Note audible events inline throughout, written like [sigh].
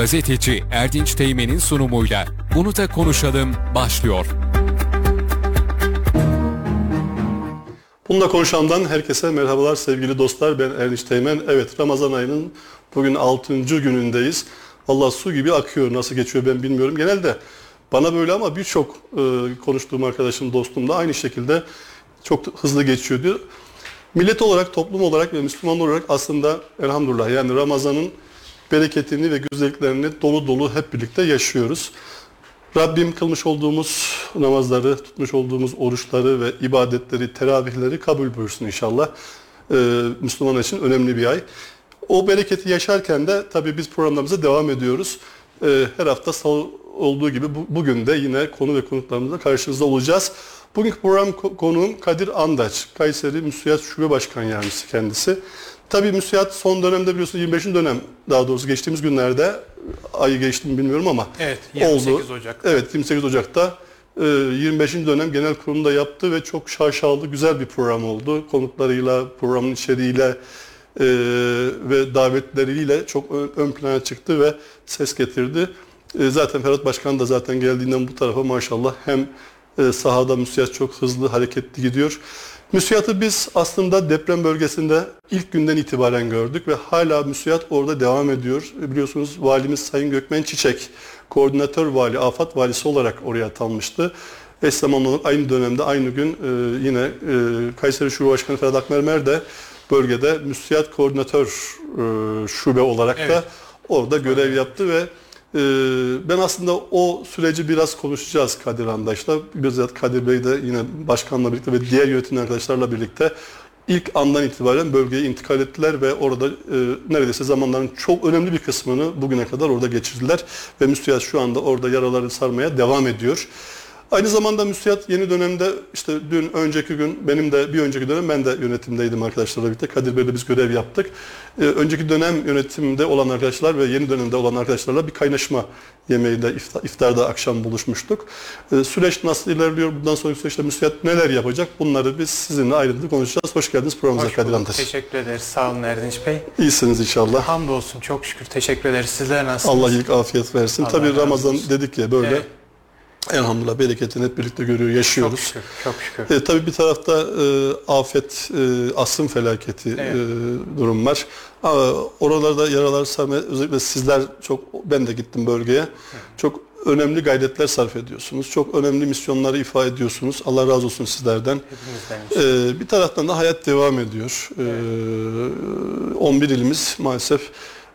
gazeteci Erdinç Teğmen'in sunumuyla Bunu da konuşalım başlıyor. Bununla konuşandan herkese merhabalar sevgili dostlar. Ben Erdinç Teğmen. Evet Ramazan ayının bugün 6. günündeyiz. Allah su gibi akıyor. Nasıl geçiyor ben bilmiyorum. Genelde bana böyle ama birçok e, konuştuğum arkadaşım, dostum da aynı şekilde çok hızlı geçiyor diyor. Millet olarak, toplum olarak ve Müslüman olarak aslında elhamdülillah yani Ramazan'ın bereketini ve güzelliklerini dolu dolu hep birlikte yaşıyoruz. Rabbim kılmış olduğumuz namazları, tutmuş olduğumuz oruçları ve ibadetleri, teravihleri kabul buyursun inşallah. Ee, Müslüman için önemli bir ay. O bereketi yaşarken de tabii biz programlarımıza devam ediyoruz. Ee, her hafta salı olduğu gibi bu, bugün de yine konu ve konuklarımızla karşınızda olacağız. Bugünkü program konuğum Kadir Andaç, Kayseri Müsiyat Şube Başkan Yardımcısı kendisi. Tabii müsiyat son dönemde biliyorsunuz 25. dönem daha doğrusu geçtiğimiz günlerde ayı geçti mi bilmiyorum ama evet, 28 oldu. Ocak. Evet 28 Ocak'ta 25. E, dönem genel kurulunda yaptı ve çok şaşalı güzel bir program oldu. Konuklarıyla, programın içeriğiyle e, ve davetleriyle çok ön plana çıktı ve ses getirdi. E, zaten Ferhat Başkan da zaten geldiğinden bu tarafa maşallah hem sahada müsiyat çok hızlı hareketli gidiyor. Müsiyatı biz aslında deprem bölgesinde ilk günden itibaren gördük ve hala müsiyat orada devam ediyor. Biliyorsunuz valimiz Sayın Gökmen Çiçek, koordinatör vali, afat valisi olarak oraya atanmıştı. Eş zamanlı aynı dönemde aynı gün e, yine e, Kayseri Şube Başkanı Ferhat Akmermer de bölgede müsiyat koordinatör e, şube olarak evet. da orada görev yaptı ve ben aslında o süreci biraz konuşacağız Kadir Andaş'la. Bizzat Kadir Bey de yine başkanla birlikte ve diğer yönetim arkadaşlarla birlikte ilk andan itibaren bölgeye intikal ettiler ve orada e, neredeyse zamanların çok önemli bir kısmını bugüne kadar orada geçirdiler. Ve müstiyat şu anda orada yaraları sarmaya devam ediyor. Aynı zamanda müsiyat yeni dönemde işte dün önceki gün benim de bir önceki dönem ben de yönetimdeydim arkadaşlarla birlikte. Kadir Bey'le biz görev yaptık. Ee, önceki dönem yönetimde olan arkadaşlar ve yeni dönemde olan arkadaşlarla bir kaynaşma yemeğinde iftar, iftarda akşam buluşmuştuk. Ee, süreç nasıl ilerliyor? Bundan sonraki süreçte müsiyat neler yapacak? Bunları biz sizinle ayrıntılı konuşacağız. Hoş geldiniz programımıza Kadir Antaş. Teşekkür ederiz. Sağ olun Erdinç Bey. İyisiniz inşallah. Hamdolsun. Çok şükür. Teşekkür ederiz. Sizler nasılsınız? Allah iyilik afiyet versin. Allah Tabii Ramazan olsun. dedik ya böyle. Evet elhamdülillah bereketini hep birlikte görüyor, yaşıyoruz. Çok şükür. Çok şükür. E, tabii bir tarafta e, afet, e, asrın felaketi evet. e, durum var. Ama oralarda yaralar sarma, özellikle sizler çok, ben de gittim bölgeye. Evet. Çok önemli gayretler sarf ediyorsunuz. Çok önemli misyonları ifade ediyorsunuz. Allah razı olsun sizlerden. Ee, bir taraftan da hayat devam ediyor. Ee, 11 ilimiz maalesef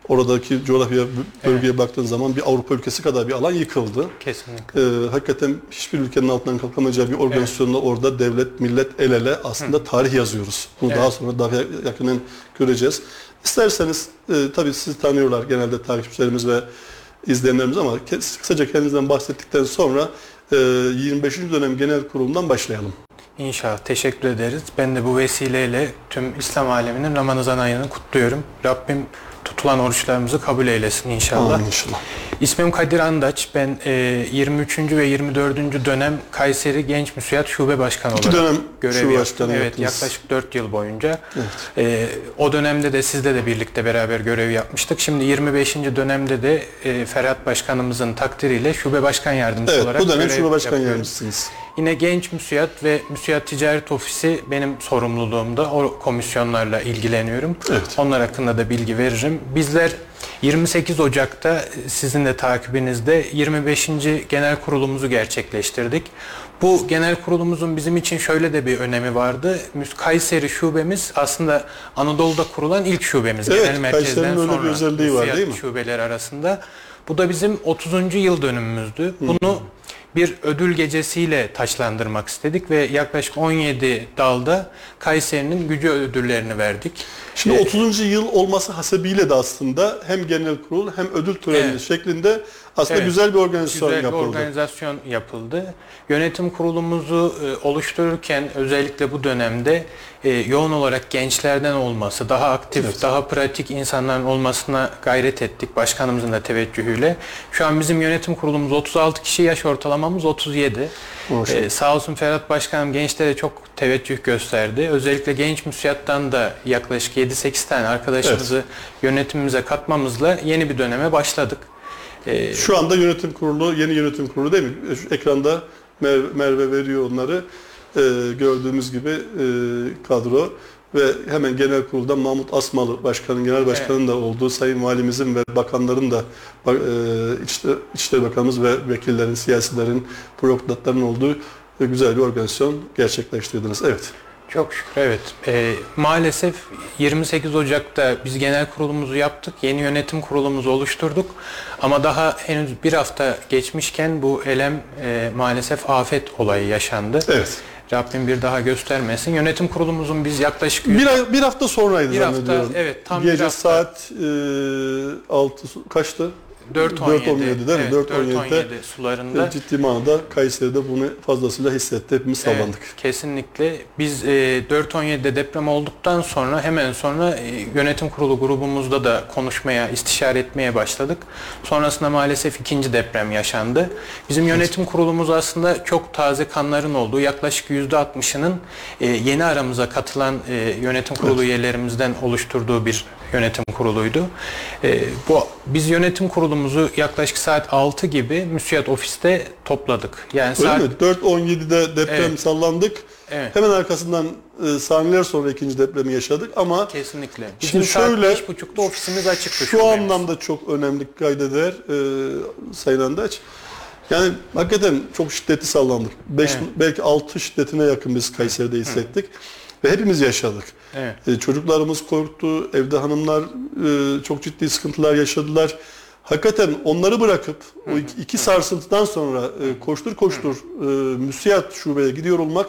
Oradaki coğrafya bölgeye evet. baktığın zaman bir Avrupa ülkesi kadar bir alan yıkıldı. Kesinlikle. Ee, hakikaten hiçbir ülkenin altından kalkamayacağı bir organizasyonla evet. orada devlet, millet el ele aslında Hı. tarih yazıyoruz. Bunu evet. daha sonra daha yakından göreceğiz. İsterseniz e, tabii sizi tanıyorlar genelde takipçilerimiz ve izleyenlerimiz ama kısaca kendinizden bahsettikten sonra e, 25. dönem genel kurulundan başlayalım. İnşallah teşekkür ederiz. Ben de bu vesileyle tüm İslam aleminin Ramazan ayını kutluyorum. Rabbim tutulan oruçlarımızı kabul eylesin inşallah. Amin inşallah. İsmim Kadir Andaç. Ben e, 23. ve 24. dönem Kayseri Genç Müsiyat Şube Başkanı İki olarak dönem görev yaptım. Evet, yaptınız. yaklaşık 4 yıl boyunca. Evet. E, o dönemde de sizle de birlikte beraber görev yapmıştık. Şimdi 25. dönemde de e, Ferhat Başkanımızın takdiriyle Şube Başkan Yardımcısı evet, olarak bu dönem Şube Başkan Yardımcısınız. Yine Genç Müsiyat ve Müsiyat Ticaret Ofisi benim sorumluluğumda. O komisyonlarla ilgileniyorum. Evet. Onlar hakkında da bilgi veririm. Bizler 28 Ocak'ta sizin de takibinizde 25. genel kurulumuzu gerçekleştirdik. Bu genel kurulumuzun bizim için şöyle de bir önemi vardı. Kayseri şubemiz aslında Anadolu'da kurulan ilk şubemiz. Evet, genel merkezden sonra bir özelliği var değil mi? şubeler arasında. Bu da bizim 30. yıl dönümümüzdü. Bunu bir ödül gecesiyle taçlandırmak istedik ve yaklaşık 17 dalda Kayseri'nin gücü ödüllerini verdik. Şimdi ee, 30. yıl olması hasebiyle de aslında hem genel kurul hem ödül töreni evet. şeklinde aslında evet, güzel bir organizasyon güzel yapıldı. Güzel bir organizasyon yapıldı. Yönetim kurulumuzu e, oluştururken özellikle bu dönemde e, yoğun olarak gençlerden olması, daha aktif, evet. daha pratik insanların olmasına gayret ettik başkanımızın da teveccühüyle. Şu an bizim yönetim kurulumuz 36 kişi, yaş ortalamamız 37. Ee, sağ olsun Ferhat Başkanım gençlere çok teveccüh gösterdi. Özellikle genç müsiyattan da yaklaşık 7-8 tane arkadaşımızı evet. yönetimimize katmamızla yeni bir döneme başladık. E, Şu anda yönetim kurulu, yeni yönetim kurulu değil mi? Şu ekranda Merve, Merve veriyor onları. Ee, gördüğümüz gibi e, kadro ve hemen genel kurulda Mahmut Asmalı başkanın, genel başkanın da olduğu, sayın valimizin ve bakanların da e, İçişleri, İçişleri Bakanımız ve vekillerin, siyasilerin, bürokratların olduğu e, güzel bir organizasyon gerçekleştirdiniz. Evet. Çok şükür evet. Ee, maalesef 28 Ocak'ta biz genel kurulumuzu yaptık. Yeni yönetim kurulumuzu oluşturduk. Ama daha henüz bir hafta geçmişken bu elem e, maalesef afet olayı yaşandı. Evet. Rabbim bir daha göstermesin. Yönetim kurulumuzun biz yaklaşık Bir, ay, bir hafta sonraydı Bir hafta, zannediyorum. evet, tam bir Gece hafta. saat e, 6 kaçtı? 4.17 4.17 değil mi? evet, 4.17'de 4.17 sularında. Ciddi manada Kayseri'de bunu fazlasıyla hissetti. Hepimiz Evet, sallandık. kesinlikle. Biz e, 4.17'de deprem olduktan sonra hemen sonra e, yönetim kurulu grubumuzda da konuşmaya, istişare etmeye başladık. Sonrasında maalesef ikinci deprem yaşandı. Bizim yönetim kurulumuz aslında çok taze kanların olduğu, yaklaşık %60'ının e, yeni aramıza katılan e, yönetim kurulu üyelerimizden oluşturduğu bir yönetim kuruluydu. E, bu biz yönetim kurulumuzu yaklaşık saat 6 gibi müsiyat ofiste topladık. Yani Öyle saat mi? 4.17'de deprem Evet. sallandık. Evet. Hemen arkasından e, saniyeler sonra ikinci depremi yaşadık ama Kesinlikle. Bizim Şimdi saat şöyle, beş buçukta ofisimiz açıktı. şu şubemiz. anlamda çok önemli kaydeder e, Sayın Andaç. Yani hakikaten çok şiddetli sallandık. Beş, Evet. Belki 6 şiddetine yakın biz Kayseri'de hissettik. Ve hepimiz yaşadık. Evet. E, çocuklarımız korktu, evde hanımlar e, çok ciddi sıkıntılar yaşadılar. Hakikaten onları bırakıp o iki, iki sarsıntıdan sonra e, koştur koştur e, müsiyat şubeye gidiyor olmak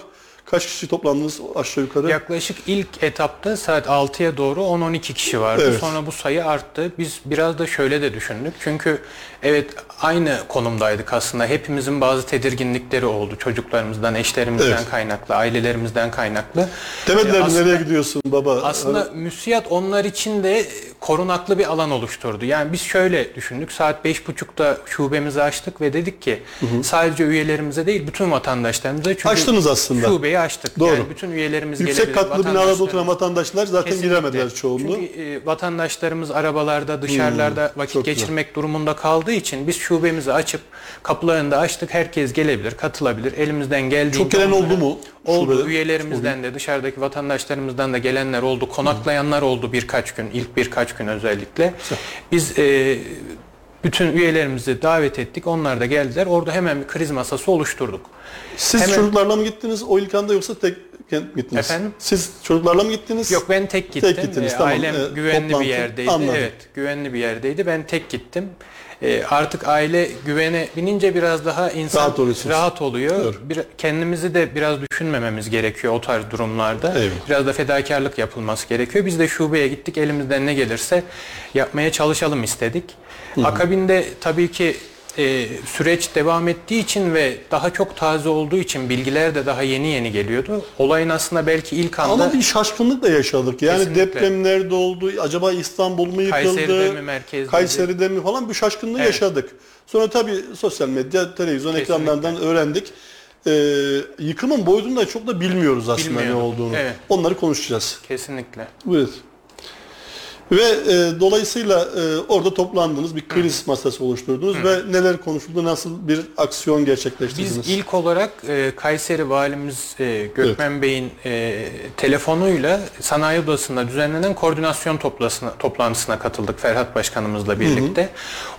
kaç kişi toplandınız aşağı yukarı? Yaklaşık ilk etapta saat 6'ya doğru 10-12 kişi vardı. Evet. Sonra bu sayı arttı. Biz biraz da şöyle de düşündük. Çünkü evet aynı konumdaydık aslında. Hepimizin bazı tedirginlikleri oldu. Çocuklarımızdan, eşlerimizden Evet. kaynaklı, ailelerimizden kaynaklı. Demediler E, mi aslında- nereye gidiyorsun baba? Aslında müsiyat onlar için de korunaklı bir alan oluşturdu. Yani biz şöyle düşündük. Saat beş buçukta şubemizi açtık ve dedik ki sadece üyelerimize değil bütün vatandaşlarımıza çünkü Açtınız aslında. şubeyi açtık. Doğru. Yani bütün üyelerimiz Yüksek katlı vatandaşlarımız- oturan vatandaşlar zaten Kesinlikle. giremediler çoğunluğu. Çünkü e, vatandaşlarımız arabalarda, dışarılarda vakit çok güzel. geçirmek durumunda kaldığı için biz şubemizi açıp kapılarını da açtık. Herkes gelebilir, katılabilir. Elimizden geldiğince Çok gelen oldu mu? Oldu. şubede? Üyelerimizden de dışarıdaki vatandaşlarımızdan da gelenler oldu. Konaklayanlar oldu birkaç gün, ilk birkaç gün özellikle. Biz e, bütün üyelerimizi davet ettik. Onlar da geldiler. Orada hemen bir kriz masası oluşturduk. Siz Hemen- çocuklarla mı gittiniz o ilk anda yoksa tek gittiniz? Efendim? Siz çocuklarla mı gittiniz? Yok ben tek gittim. Tek gittiniz, Ee, tamam. Ailem Ee, güvenli toplantı, bir yerdeydi. anladım. Evet, güvenli bir yerdeydi. Ben tek gittim. Ee, artık aile güvene binince biraz daha insan Rahat rahat oluyor. Doğru. Bir, kendimizi de biraz düşünmememiz gerekiyor o tarz durumlarda. Eyvallah. Biraz da fedakarlık yapılması gerekiyor. Biz de şubeye gittik. Elimizden ne gelirse yapmaya çalışalım istedik. Akabinde tabii ki e, süreç devam ettiği için ve daha çok taze olduğu için bilgiler de daha yeni yeni geliyordu. Olayın aslında belki ilk anda Ama bir şaşkınlık da yaşadık. Yani Kesinlikle. deprem nerede oldu? Acaba İstanbul mu yıkıldı? Kayseri'de mi, merkezde Kayseri'de mi falan bir şaşkınlığı Evet. yaşadık. Sonra tabii sosyal medya, televizyon Kesinlikle. ekranlarından öğrendik. Ee, yıkımın boyutunu da çok da bilmiyoruz aslında ne olduğunu. Evet. Onları konuşacağız. kesinlikle. Evet. Ve e, dolayısıyla e, orada toplandınız, bir kriz masası oluşturdunuz ve neler konuşuldu, nasıl bir aksiyon gerçekleştirdiniz? Biz ilk olarak e, Kayseri Valimiz e, Gökmen Bey'in e, telefonuyla sanayi odasında düzenlenen koordinasyon toplasına, toplantısına katıldık Ferhat Başkanımızla birlikte.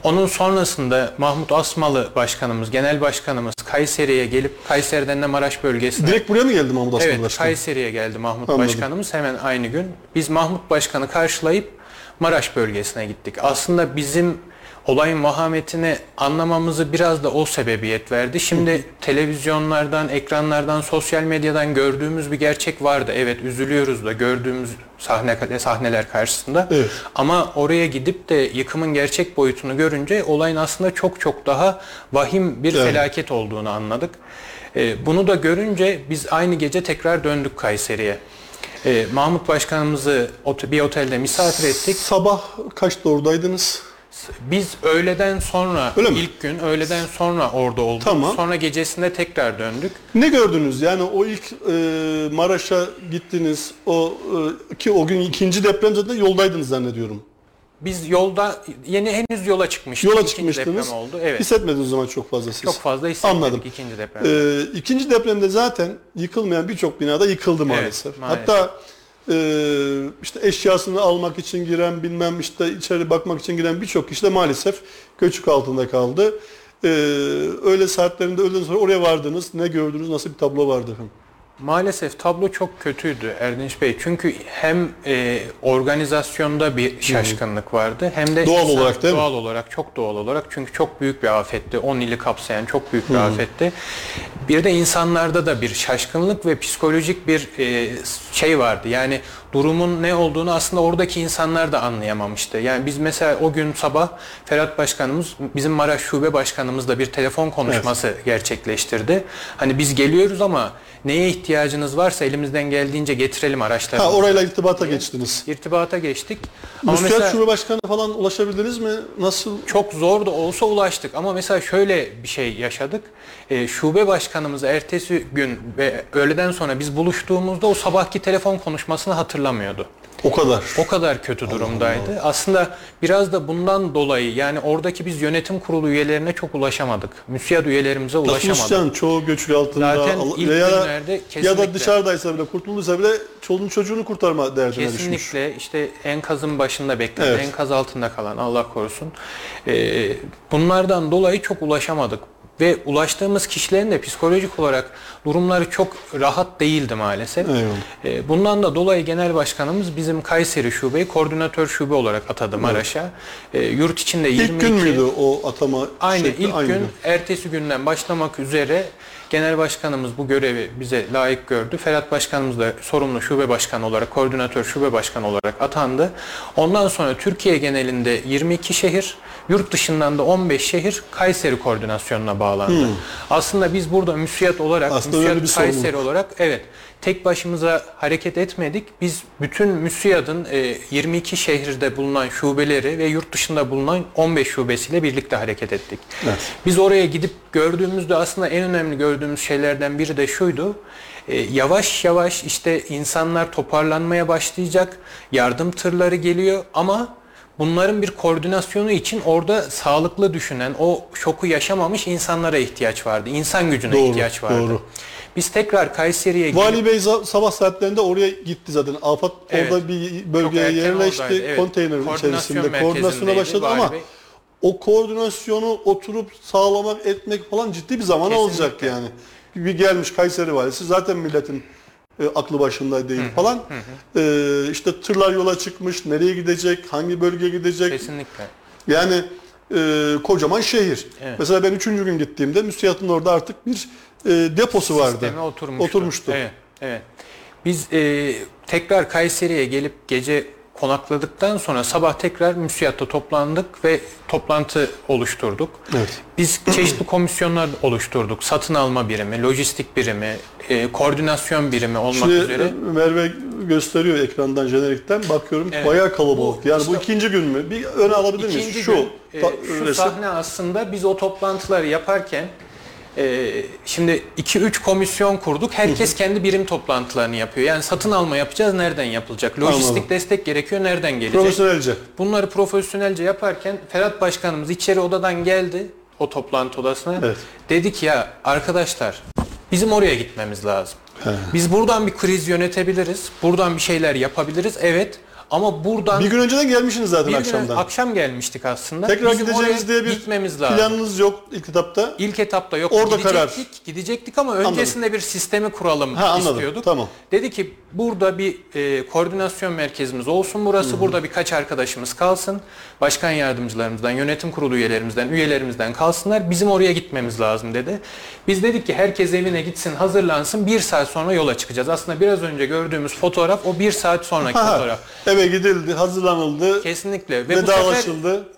Onun sonrasında Mahmut Asmalı Başkanımız, Genel Başkanımız Kayseri'ye gelip Kayseri'den de Maraş bölgesine Direkt buraya mı geldi Mahmut Aslan Evet, Başkan? Kayseri'ye geldi Mahmut Anladım. Başkanımız hemen aynı gün. Biz Mahmut Başkan'ı karşılayıp Maraş bölgesine gittik. Aslında bizim olayın vahametini anlamamızı biraz da o sebebiyet verdi. Şimdi televizyonlardan, ekranlardan, sosyal medyadan gördüğümüz bir gerçek vardı. Evet üzülüyoruz da gördüğümüz sahne sahneler karşısında. Evet. Ama oraya gidip de yıkımın gerçek boyutunu görünce olayın aslında çok çok daha vahim bir Evet. felaket olduğunu anladık. Ee, bunu da görünce biz aynı gece tekrar döndük Kayseri'ye. Ee, Mahmut Başkanımızı bir otelde misafir ettik. Sabah kaçta oradaydınız? Biz öğleden sonra Öyle mi? ilk gün öğleden sonra orada olduk. Tamam. Sonra gecesinde tekrar döndük. Ne gördünüz? Yani o ilk e, Maraş'a gittiniz. O e, ki o gün ikinci deprem zaten yoldaydınız zannediyorum. Biz yolda yeni henüz yola çıkmıştık. Yola çıkmıştınız. deprem oldu. Evet. Hissetmediniz o zaman çok fazla siz. Çok fazla hissetmedik Anladım. ikinci deprem. Ee, ikinci depremde zaten yıkılmayan birçok binada yıkıldı maalesef. maalesef. Hatta e, işte eşyasını almak için giren bilmem işte içeri bakmak için giren birçok kişi de maalesef göçük altında kaldı. Ee, öğle saatlerinde öğleden sonra oraya vardınız. Ne gördünüz? Nasıl bir tablo vardı efendim? Maalesef tablo çok kötüydü Erdinç Bey. Çünkü hem e, organizasyonda bir şaşkınlık vardı hem de Doğal olarak değil mi? doğal olarak çok doğal olarak çünkü çok büyük bir afetti. 10 ili kapsayan çok büyük bir afetti. Bir de insanlarda da bir şaşkınlık ve psikolojik bir e, şey vardı. Yani durumun ne olduğunu aslında oradaki insanlar da anlayamamıştı. Yani biz mesela o gün sabah Ferhat Başkanımız bizim Maraş Şube Başkanımızla bir telefon konuşması gerçekleştirdi. Hani biz geliyoruz ama neye ihtiyacınız varsa elimizden geldiğince getirelim araçlarımızı. Ha orayla irtibata geçtiniz. İrtibata geçtik. Ama Müsait mesela Şube Başkanı falan ulaşabildiniz mi? Nasıl? çok zor da olsa ulaştık. Ama mesela şöyle bir şey yaşadık. Ee, şube başkanımız ertesi gün ve öğleden sonra biz buluştuğumuzda o sabahki telefon konuşmasını hatırlamıyordu. O kadar. O kadar kötü durumdaydı. Aslında biraz da bundan dolayı yani oradaki biz yönetim kurulu üyelerine çok ulaşamadık. MÜSİAD üyelerimize Nasıl ulaşamadık. ulaşacaksın? Çoğu göçük altında. Zaten ilk ya, da- günlerde ya kesinlikle. da dışarıdaysa bile kurtulduysa bile çoluğun çocuğunu kurtarma derdine düşmüş. Kesinlikle işte enkazın başında bekleyen, Evet. enkaz altında kalan Allah korusun. Ee, bunlardan dolayı çok ulaşamadık. Ve ulaştığımız kişilerin de psikolojik olarak durumları çok rahat değildi maalesef. Eyvallah. Ee, bundan da dolayı Genel Başkanımız bizim Kayseri Şubeyi koordinatör şube olarak atadı Maraş'a. Ee, yurt içinde 22... İlk gün müydü o atama Aynı şekli? ilk gün ertesi günden başlamak üzere Genel Başkanımız bu görevi bize layık gördü. Ferhat Başkanımız da sorumlu şube başkanı olarak, koordinatör şube başkanı olarak atandı. Ondan sonra Türkiye genelinde 22 şehir, yurt dışından da 15 şehir Kayseri koordinasyonuna bağlandı. Aslında biz burada müsiyat olarak, Aslında müsiyat Kayseri sorumluluk. olarak evet tek başımıza hareket etmedik. Biz bütün müsiyadın e, 22 şehirde bulunan şubeleri ve yurt dışında bulunan 15 şubesiyle birlikte hareket ettik. Evet. Biz oraya gidip gördüğümüzde aslında en önemli gördüğümüz şeylerden biri de şuydu. E, yavaş yavaş işte insanlar toparlanmaya başlayacak. Yardım tırları geliyor ama bunların bir koordinasyonu için orada sağlıklı düşünen, o şoku yaşamamış insanlara ihtiyaç vardı. İnsan gücüne Doğru, ihtiyaç vardı. doğru. Biz tekrar Kayseri'ye Vali Bey sabah saatlerinde oraya gitti zaten. Afat Evet. orada bir bölgeye yerleşti. oradaydı, evet. Konteyner Koordinasyon içerisinde koordinasyona başladı Vali ama Bey. o koordinasyonu oturup sağlamak etmek falan ciddi bir zaman Kesinlikle. alacak yani. Bir gelmiş Kayseri valisi zaten milletin e, aklı başında değil falan. E, işte tırlar yola çıkmış, nereye gidecek, hangi bölgeye gidecek. kesinlikle Yani e, kocaman şehir. Evet. Mesela ben üçüncü gün gittiğimde müsiyatın orada artık bir e, deposu vardı. sisteme oturmuştu. Oturmuştu. Evet, evet. Biz e, tekrar Kayseri'ye gelip gece konakladıktan sonra sabah tekrar müsiyatta toplandık ve toplantı oluşturduk. Evet. Biz çeşitli komisyonlar oluşturduk. Satın alma birimi, lojistik birimi, e, koordinasyon birimi olmak Şimdi üzere. Merve gösteriyor ekrandan jenerikten bakıyorum Evet. bayağı kalabalık. Bu yani bu ikinci gün mü? Bir öne alabilir miyiz? İkinci Şu, gün e, şu resim. sahne aslında biz o toplantıları yaparken e, şimdi 2-3 komisyon kurduk. Herkes kendi birim toplantılarını yapıyor. Yani satın alma yapacağız. Nereden yapılacak? Lojistik Anladım. destek gerekiyor. Nereden gelecek? Profesyonelce. Bunları profesyonelce yaparken Ferhat Başkanımız içeri odadan geldi o toplantı odasına. Evet. Dedi ki ya arkadaşlar bizim oraya gitmemiz lazım. Biz buradan bir kriz yönetebiliriz. Buradan bir şeyler yapabiliriz. Evet. Ama buradan Bir gün önceden gelmişsiniz zaten bir gün akşamdan. akşam gelmiştik aslında. Tekrar Bizim gideceğiz oraya diye bir gitmemiz lazım. planınız yok ilk etapta. İlk etapta yok. Orada gidecektik, karar. Gidecektik ama öncesinde bir sistemi kuralım Ha, anladım. istiyorduk. Tamam. Dedi ki burada bir e, koordinasyon merkezimiz olsun burası. Burada birkaç arkadaşımız kalsın. Başkan yardımcılarımızdan, yönetim kurulu üyelerimizden, üyelerimizden kalsınlar. Bizim oraya gitmemiz lazım dedi. Biz dedik ki herkes evine gitsin, hazırlansın. Bir saat sonra yola çıkacağız. Aslında biraz önce gördüğümüz fotoğraf o bir saat sonraki Ha, fotoğraf. Eve gidildi, hazırlanıldı, Kesinlikle. Ve bu sefer vedalaşıldı.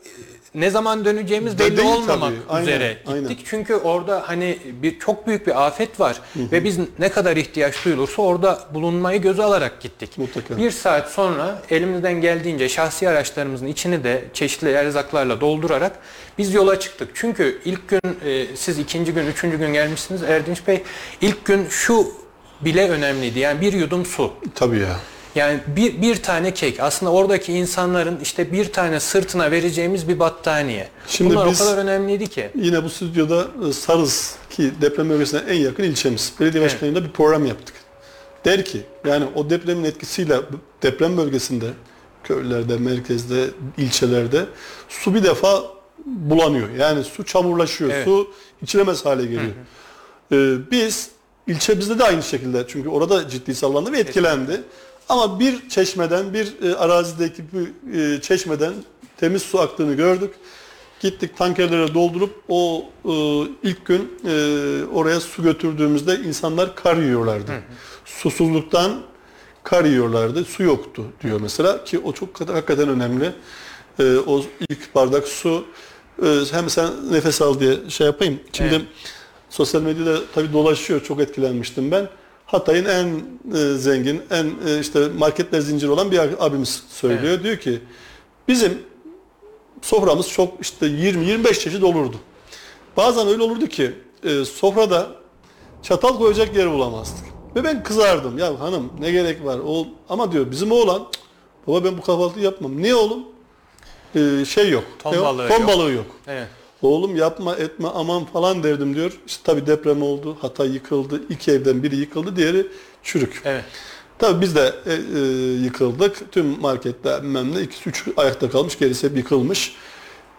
ne zaman döneceğimiz belli değil olmamak tabii. Aynen, üzere gittik. aynen. Çünkü orada hani bir çok büyük bir afet var ve biz ne kadar ihtiyaç duyulursa orada bulunmayı göze alarak gittik. Mutlaka. Bir saat sonra elimizden geldiğince şahsi araçlarımızın içini de çeşitli erzaklarla doldurarak biz yola çıktık. Çünkü ilk gün e, siz ikinci gün, üçüncü gün gelmişsiniz Erdinç Bey. İlk gün şu bile önemliydi. Yani bir yudum su. Tabii ya. Yani bir, bir tane kek aslında oradaki insanların işte bir tane sırtına vereceğimiz bir battaniye. Şimdi Bunlar biz- o kadar önemliydi ki. Yine bu stüdyoda e, Sarız ki deprem bölgesine en yakın ilçemiz. Belediye Evet. başkanıyla bir program yaptık. Der ki yani o depremin etkisiyle deprem bölgesinde köylerde, merkezde, ilçelerde su bir defa bulanıyor. Yani su çamurlaşıyor, Evet. su içilemez hale geliyor. Ee, biz ilçemizde de aynı şekilde çünkü orada ciddi sallandı ve etkilendi. Ama bir çeşmeden, bir e, arazideki bir e, çeşmeden temiz su aktığını gördük. Gittik tankerlere doldurup o e, ilk gün e, oraya su götürdüğümüzde insanlar kar yiyorlardı. Susuzluktan kar yiyorlardı. Su yoktu diyor mesela ki o çok hakikaten önemli. E, o ilk bardak su e, hem sen nefes al diye şey yapayım. Şimdi Evet. sosyal medyada tabii dolaşıyor. Çok etkilenmiştim ben. Hatay'ın en e, zengin, en e, işte marketler zinciri olan bir abimiz söylüyor. Diyor ki bizim soframız çok işte 20-25 çeşit olurdu. Bazen öyle olurdu ki e, sofrada çatal koyacak yer bulamazdık. Ve ben kızardım. Ya hanım ne gerek var? O, ama diyor bizim oğlan "Cık, baba ben bu kahvaltıyı yapmam. Niye oğlum? E, şey yok. Ton balığı Ton yok. balığı yok. Evet. Oğlum yapma etme aman falan derdim diyor. İşte tabii deprem oldu. Hatay yıkıldı. İki evden biri yıkıldı. Diğeri çürük. Evet. Tabii biz de e, e, yıkıldık. Tüm marketler bilmem ne. ikisi üç ayakta kalmış. Gerisi hep yıkılmış.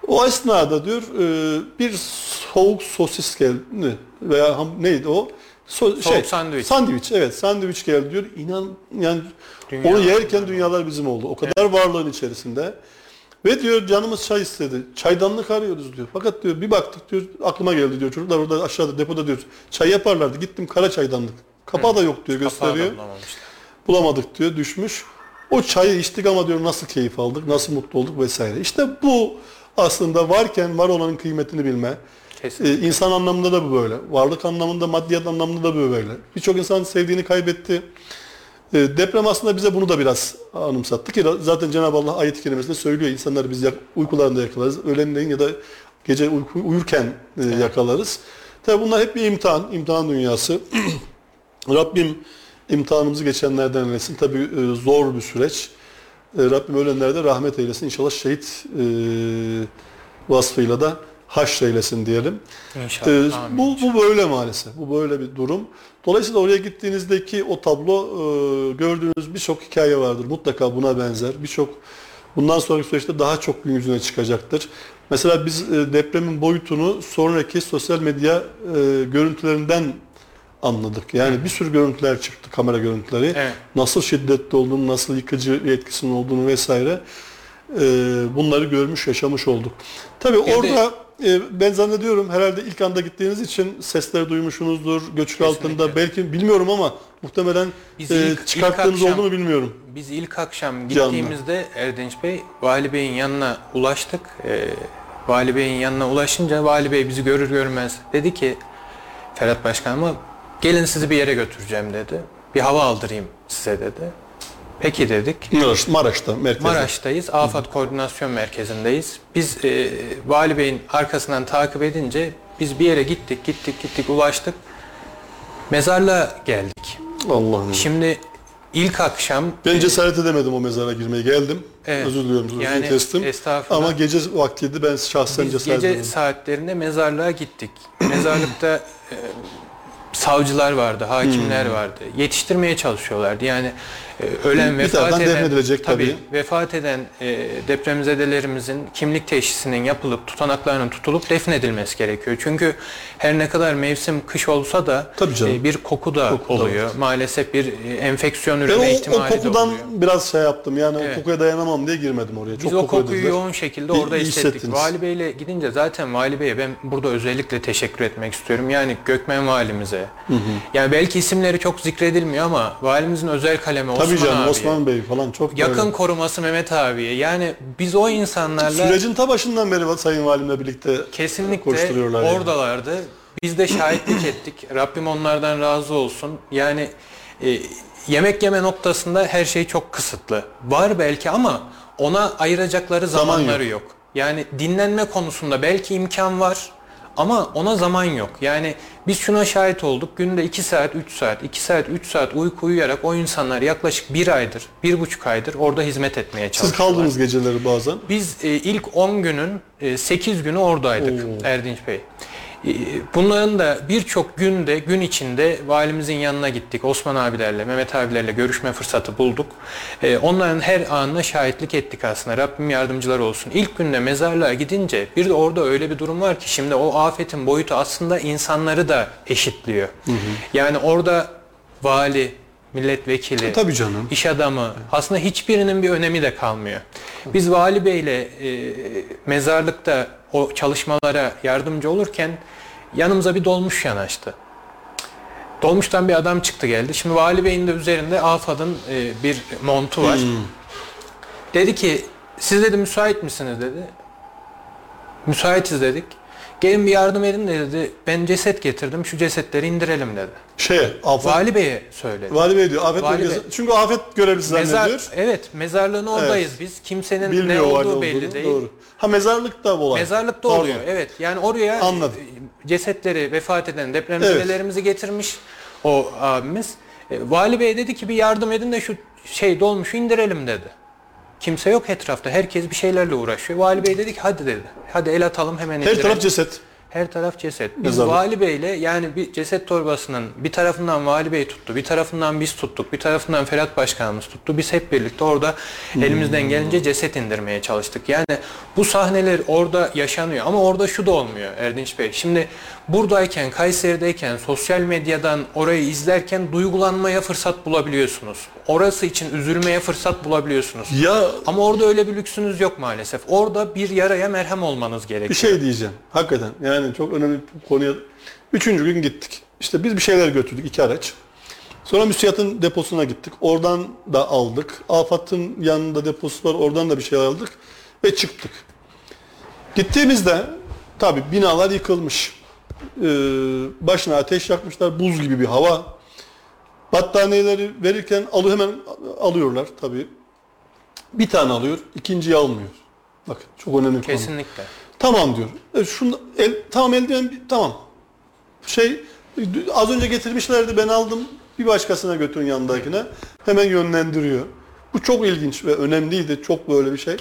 O esnada diyor e, bir soğuk sosis geldi. Veya ham, neydi o? So- Soğuk sandviç. Sandviç evet sandviç geldi diyor. İnan yani Dünya- onu yerken dünyalar bizim oldu. O kadar varlığın içerisinde. Ve diyor canımız çay istedi. Çaydanlık arıyoruz diyor. Fakat diyor bir baktık diyor aklıma geldi diyor. Çocuklar orada aşağıda depoda diyor. Çay yaparlardı. Gittim kara çaydanlık. Kapağı da yok diyor gösteriyor. Bulamadık diyor düşmüş. O çayı içtik ama diyor nasıl keyif aldık, nasıl mutlu olduk vesaire. İşte bu aslında varken var olanın kıymetini bilme. Kesinlikle. Ee, insan anlamında da bu böyle. Varlık anlamında, maddiyat anlamında da bu böyle. Birçok insan sevdiğini kaybetti. Ee, deprem aslında bize bunu da biraz anımsattı ki zaten Cenab-ı Allah ayet-i kerimesinde söylüyor. İnsanları biz yak- uykularında yakalarız. Öğlenleyin ya da gece uyku, uyurken e, yakalarız. Tabi bunlar hep bir imtihan, imtihan dünyası. [clears throat] Rabbim imtihanımızı geçenlerden eylesin. Tabi e, zor bir süreç. E, Rabbim ölenlerde rahmet eylesin. İnşallah şehit vasfıyla da haşr eylesin diyelim. İnşallah. Ee, Amin. bu, bu böyle maalesef. Bu böyle bir durum. Dolayısıyla oraya gittiğinizdeki o tablo e, gördüğünüz birçok hikaye vardır. Mutlaka buna benzer. Birçok bundan sonraki süreçte daha çok gün yüzüne çıkacaktır. Mesela biz e, depremin boyutunu sonraki sosyal medya e, görüntülerinden anladık. Yani bir sürü görüntüler çıktı, kamera görüntüleri. Evet. Nasıl şiddetli olduğunu, nasıl yıkıcı bir etkisinin olduğunu vesaire e, bunları görmüş, yaşamış olduk. Tabii orada e, ben zannediyorum herhalde ilk anda gittiğiniz için sesleri duymuşsunuzdur, göçük Kesinlikle. altında belki bilmiyorum ama muhtemelen Biz e, ilk- ilk çıkarttığınız akşam- oldu mu bilmiyorum. Biz ilk akşam Canlı. gittiğimizde Erdinç Bey, Vali Bey'in yanına ulaştık. Ee, Vali Bey'in yanına ulaşınca Vali Bey bizi görür görmez dedi ki Ferhat Başkanıma gelin sizi bir yere götüreceğim dedi. Bir hava aldırayım size dedi. Peki dedik. Maraş, Maraş'ta, merkezde. Maraş'tayız. Afat Koordinasyon Merkezi'ndeyiz. Biz e, Vali Bey'in arkasından takip edince biz bir yere gittik, gittik, gittik, ulaştık. Mezarlığa geldik. Allah'ım. Şimdi ilk akşam Ben cesaret edemedim o mezara girmeye. Geldim. Evet. Özür diliyorum. sözünü Yani kestim. estağfurullah. Ama gece vaktiydi. Ben şahsen Biz cesaret gece edemedim. saatlerinde mezarlığa gittik. Mezarlıkta e, savcılar vardı, hakimler vardı. Yetiştirmeye çalışıyorlardı. Yani ölen Hmm. Bir vefat eden defnedilecek tabii. vefat eden e, depremzedelerimizin kimlik teşhisinin yapılıp tutanaklarının tutulup defnedilmesi gerekiyor. Çünkü her ne kadar mevsim kış olsa da Tabii e, bir koku da Koku da oluyor. Maalesef bir e, enfeksiyon Ben üreme o, o ihtimali de kokudan oluyor. biraz şey yaptım. Yani Evet. o kokuya dayanamam diye girmedim oraya. Biz Çok o koku kokuyu dediler. yoğun şekilde orada iyi hissettik. Vali Bey'le gidince zaten Vali Bey'e ben burada özellikle teşekkür etmek istiyorum. Yani Gökmen Valimize. Yani belki isimleri çok zikredilmiyor ama valimizin özel kalemi Osman Tabii canım abiye. Osman Bey falan çok Yakın böyle. koruması Mehmet abiye. Yani biz o insanlarla Sürecin ta başından beri Sayın Valimle birlikte kesinlikle koşturuyorlar yani. oradalardı. Biz de şahitlik [clears throat] ettik. Rabbim onlardan razı olsun. Yani e, yemek yeme noktasında her şey çok kısıtlı. Var belki ama ona ayıracakları Zaman zamanları yok. Yani dinlenme konusunda belki imkan var Ama ona zaman yok. Yani biz şuna şahit olduk. Günde 2 saat, 3 saat, 2 saat, 3 saat uyku uyuyarak o insanlar yaklaşık 1 aydır, 1,5 aydır orada hizmet etmeye Siz çalışıyorlar. kaldınız geceleri bazen. Biz e, ilk 10 günün e, 8 günü oradaydık Oo. Erdinç Bey. E, Bunların da birçok günde, gün içinde valimizin yanına gittik. Osman abilerle, Mehmet abilerle görüşme fırsatı bulduk. E, Onların her anına şahitlik ettik aslında. Rabbim yardımcılar olsun. İlk günde mezarlığa gidince bir de orada öyle bir durum var ki şimdi o afetin boyutu aslında insanları da eşitliyor. Yani orada vali, milletvekili, Tabii canım. iş adamı aslında hiçbirinin bir önemi de kalmıyor. Biz Vali Bey'le e, mezarlıkta o çalışmalara yardımcı olurken yanımıza bir dolmuş yanaştı. Dolmuştan bir adam çıktı geldi. Şimdi Vali Bey'in de üzerinde AFAD'ın e, bir montu var. Dedi ki siz dedi müsait misiniz dedi. Müsaitiz dedik. Gelin bir yardım edin de dedi. Ben ceset getirdim. Şu cesetleri indirelim dedi. Şey, afet. Vali, Vali Bey'e söyledi. Bey diyor. Afet Vali. Bey. Çünkü afet görevlisi Mezar, zannediyor. evet mezarlığın oradayız biz. Kimsenin ne Bilmiyor olduğu vali belli olduğunu. değil. Doğru. Ha mezarlıkta olay. Mezarlıkta Pardon. oluyor. Evet. Yani oraya Anladım. e, cesetleri vefat eden depremzedelerimizi getirmiş o abimiz. E, Vali Bey dedi ki bir yardım edin de şu şey dolmuşu indirelim dedi. Kimse yok etrafta. Herkes bir şeylerle uğraşıyor. Vali Bey dedi ki hadi dedi. Hadi el atalım hemen Her indirelim. taraf ceset. Her taraf ceset. Biz Mezarlık. Vali Bey'le yani bir ceset torbasının bir tarafından Vali Bey tuttu, bir tarafından biz tuttuk, bir tarafından Ferhat Başkanımız tuttu. Biz hep birlikte orada elimizden gelince ceset indirmeye çalıştık. Yani bu sahneler orada yaşanıyor ama orada şu da olmuyor Erdinç Bey. Şimdi buradayken, Kayseri'deyken, sosyal medyadan orayı izlerken duygulanmaya fırsat bulabiliyorsunuz. Orası için üzülmeye fırsat bulabiliyorsunuz. Ya Ama orada öyle bir lüksünüz yok maalesef. Orada bir yaraya merhem olmanız gerekiyor. bir şey diyeceğim. Hakikaten yani çok önemli bir konuya. Üçüncü gün gittik. İşte biz bir şeyler götürdük iki araç. Sonra müsiyatın deposuna gittik. Oradan da aldık. Afat'ın yanında deposu var. Oradan da bir şey aldık. Ve çıktık. Gittiğimizde tabi binalar yıkılmış. Ee, başına ateş yakmışlar. Buz gibi bir hava. Battaniyeleri verirken alı hemen alıyorlar tabi. Bir tane alıyor, ikinciyi almıyor. Bakın çok önemli bir konu. Kesinlikle. Tamam diyor. E, şunu, el, tamam eldiven tamam. Şey az önce getirmişlerdi ben aldım bir başkasına götürün yanındakine. Hemen yönlendiriyor. Bu çok ilginç ve önemliydi. Çok böyle bir şey.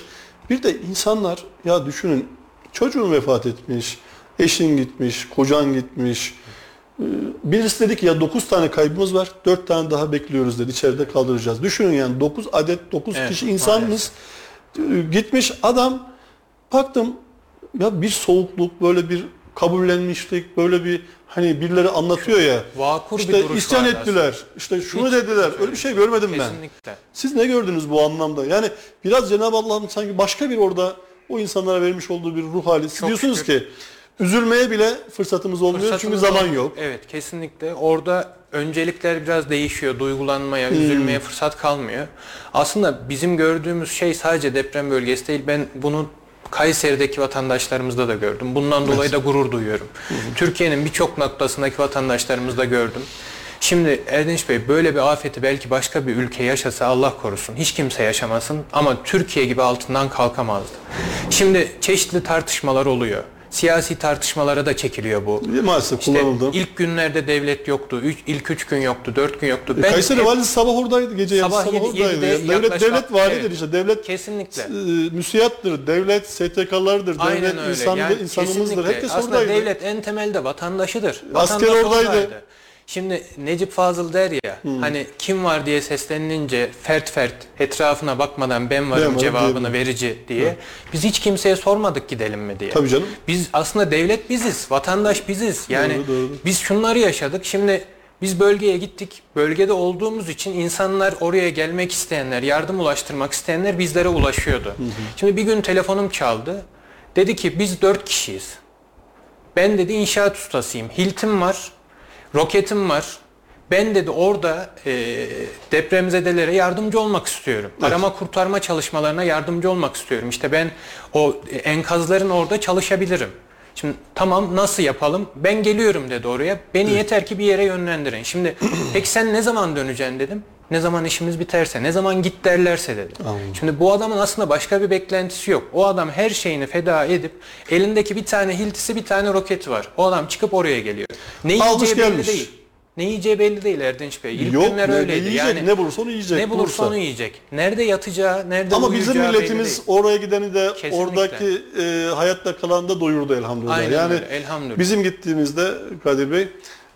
Bir de insanlar ya düşünün çocuğun vefat etmiş, eşin gitmiş, kocan gitmiş. Ee, Birisi dedi ki ya 9 tane kaybımız var, 4 tane daha bekliyoruz dedi. içeride kaldıracağız. Düşünün yani 9 adet 9 Evet, kişi insanımız Ee, gitmiş adam baktım ya bir soğukluk böyle bir kabullenmişlik böyle bir hani birileri anlatıyor ya Vakur bir işte duruş isyan ettiler işte şunu Hiç- dediler öyle bir şey görmedim ben Kesinlikle. siz ne gördünüz bu anlamda yani biraz Cenab-ı Allah'ın sanki başka bir orada o insanlara vermiş olduğu bir ruh hali siz Çok diyorsunuz şükür. ki üzülmeye bile fırsatımız olmuyor çünkü Fırsatımız zaman oldu. yok Evet kesinlikle. Orada öncelikler biraz değişiyor. Duygulanmaya, Hmm. üzülmeye fırsat kalmıyor. Aslında bizim gördüğümüz şey sadece deprem bölgesi değil. Ben bunu Kayseri'deki vatandaşlarımızda da gördüm. Bundan dolayı da gurur duyuyorum. Türkiye'nin birçok noktasındaki vatandaşlarımızda gördüm. Şimdi Erdinç Bey böyle bir afeti belki başka bir ülke yaşasa Allah korusun. Hiç kimse yaşamasın ama Türkiye gibi altından kalkamazdı. Şimdi çeşitli tartışmalar oluyor. Siyasi tartışmalara da çekiliyor bu. maalesef İşte kullanıldı ilk günlerde devlet yoktu. Üç, ilk üç gün yoktu, dört gün yoktu. E, Kayseri valisi sabah oradaydı gece Sabah sabah, yedi- oradaydı. Yani devlet devlet validir Evet. işte devlet kesinlikle. e, müsiyattır, devlet STK'lardır, devlet Aynen öyle. insan, Yani insanımızdır. kesinlikle. Herkes Aslında oradaydı. devlet en temelde vatandaşıdır. Asker Vatandaş oradaydı. Şimdi Necip Fazıl der ya hani kim var diye seslenilince fert fert etrafına bakmadan ben varım Ben cevabını diyebilir. verici diye. Biz hiç kimseye sormadık gidelim mi diye. Tabii canım. Biz aslında devlet biziz, vatandaş biziz. Yani Doğru, doğru. biz şunları yaşadık. Şimdi biz bölgeye gittik. Bölgede olduğumuz için insanlar oraya gelmek isteyenler, yardım ulaştırmak isteyenler bizlere ulaşıyordu. Şimdi bir gün telefonum çaldı. Dedi ki biz dört kişiyiz. Ben dedi inşaat ustasıyım. Hiltim var, roketim var. Ben dedi orada e, depremzedelere yardımcı olmak istiyorum. Evet. Arama kurtarma çalışmalarına yardımcı olmak istiyorum. İşte ben o enkazların orada çalışabilirim. Şimdi tamam nasıl yapalım? Ben geliyorum dedi oraya. Beni yeter ki bir yere yönlendirin. Şimdi [clears throat] peki sen ne zaman döneceksin dedim. Ne zaman işimiz biterse, ne zaman git derlerse dedi. Anladım. Şimdi bu adamın aslında başka bir beklentisi yok. O adam her şeyini feda edip elindeki bir tane hiltisi bir tane roketi var. O adam çıkıp oraya geliyor. Ne Almış yiyeceği belli gelmiş. değil. Ne yiyeceği belli değil Erdinç Bey. İlk Yok günler ne, ne öyleydi. yiyecek, yani ne bulursa onu yiyecek. ne bulursa bulursa. onu yiyecek. Nerede yatacağı, nerede Ama bizim milletimiz oraya gideni de Kesinlikle. oradaki e, hayatta kalan da doyurdu elhamdülillah. Aynen yani öyle, elhamdülillah. bizim gittiğimizde Kadir Bey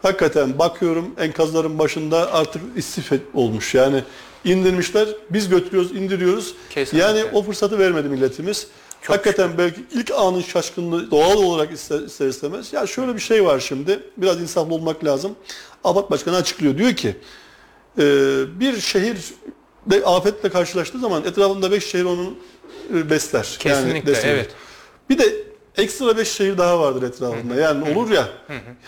hakikaten bakıyorum enkazların başında artık istif olmuş. Yani indirmişler. Biz götürüyoruz, indiriyoruz. Kesinlikle. Yani o fırsatı vermedi milletimiz. hakikaten belki ilk anın şaşkınlığı doğal olarak ister, ister istemez. Ya şöyle bir şey var şimdi. Biraz insaflı olmak lazım. AFAD Başkanı açıklıyor. Diyor ki e, bir şehir de afetle karşılaştığı zaman etrafında beş şehir onun e, besler. Kesinlikle, destekler. evet. Bir de ekstra beş şehir daha vardır etrafında. Yani olur ya.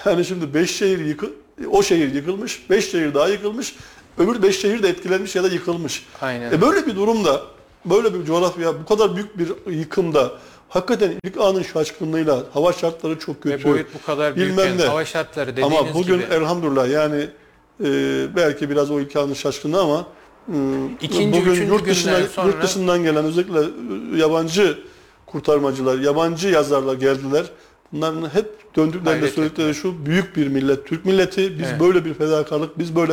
Yani şimdi beş şehir yıkı, o şehir yıkılmış, beş şehir daha yıkılmış. Öbür beş şehir de etkilenmiş ya da yıkılmış. Aynen. E böyle bir durumda, böyle bir coğrafya, bu kadar büyük bir yıkımda hakikaten ilk anın şaşkınlığıyla hava şartları çok kötü. Ve boyut bu kadar ne. hava şartları dediğiniz Ama bugün gibi. elhamdülillah yani e, belki biraz o ilk anın şaşkınlığı ama e, İkinci, bugün yurt dışına, sonra- yurt dışından gelen özellikle e, yabancı kurtarmacılar, yabancı yazarlar geldiler. Bunların hep döndüklerinde söyledikleri şu büyük bir millet, Türk milleti. Biz Evet. böyle bir fedakarlık, biz böyle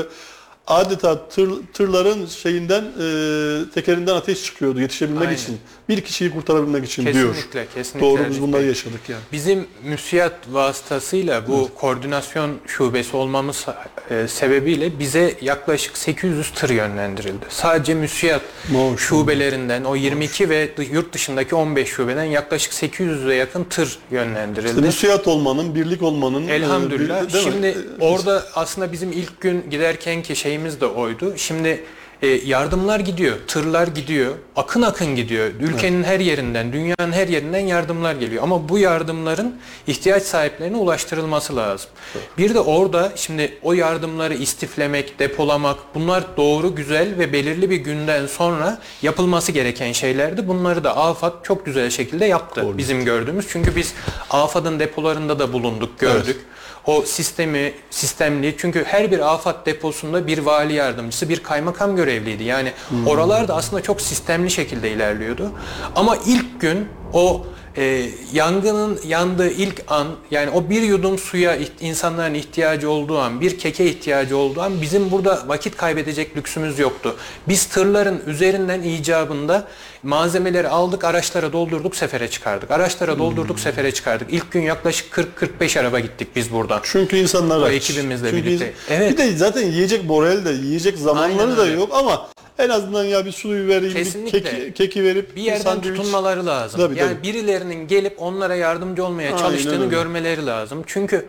adeta tır, tırların şeyinden e, tekerinden ateş çıkıyordu yetişebilmek Aynen. için. Bir kişiyi kurtarabilmek için diyor. Kesinlikle, kesinlikle. Doğru biz bunları yaşadık yani. Bizim müsiyat vasıtasıyla bu koordinasyon şubesi olmamız e, sebebiyle bize yaklaşık 800 tır yönlendirildi. Sadece müsiyat Maşallah. şubelerinden o 22 ve dı- yurt dışındaki 15 şubeden yaklaşık 800'e yakın tır yönlendirildi. İşte müsiyat olmanın, birlik olmanın e, Elhamdülillah. bir- değil mi? Şimdi E, orada aslında bizim ilk gün giderkenki şeyimiz de oydu. Şimdi e, yardımlar gidiyor, tırlar gidiyor, akın akın gidiyor. Ülkenin her yerinden, dünyanın her yerinden yardımlar geliyor. Ama bu yardımların ihtiyaç sahiplerine ulaştırılması lazım. Bir de orada şimdi o yardımları istiflemek, depolamak bunlar doğru, güzel ve belirli bir günden sonra yapılması gereken şeylerdi. Bunları da AFAD çok güzel şekilde yaptı Doğru. bizim gördüğümüz. Çünkü biz AFAD'ın depolarında da bulunduk, gördük. O sistemi, sistemli çünkü her bir afat deposunda bir vali yardımcısı, bir kaymakam görevliydi. Yani oralar da aslında çok sistemli şekilde ilerliyordu. Ama ilk gün o e, yangının yandığı ilk an yani o bir yudum suya insanların ihtiyacı olduğu an, bir keke ihtiyacı olduğu an bizim burada vakit kaybedecek lüksümüz yoktu. Biz tırların üzerinden icabında malzemeleri aldık, araçlara doldurduk, sefere çıkardık. Araçlara doldurduk, sefere çıkardık. İlk gün yaklaşık 40-45 araba gittik biz buradan. Çünkü insanlar aç. ekibimizle Çünkü birlikte. Evet. Bir de zaten yiyecek moral de, yiyecek zamanları Aynen da öyle. yok ama en azından ya bir suyu vereyim, bir Kesinlikle. keki, keki verip Bir yerden sandviç. tutunmaları lazım. Tabii, yani tabii. birilerinin gelip onlara yardımcı olmaya Aynen çalıştığını öyle. görmeleri lazım. Çünkü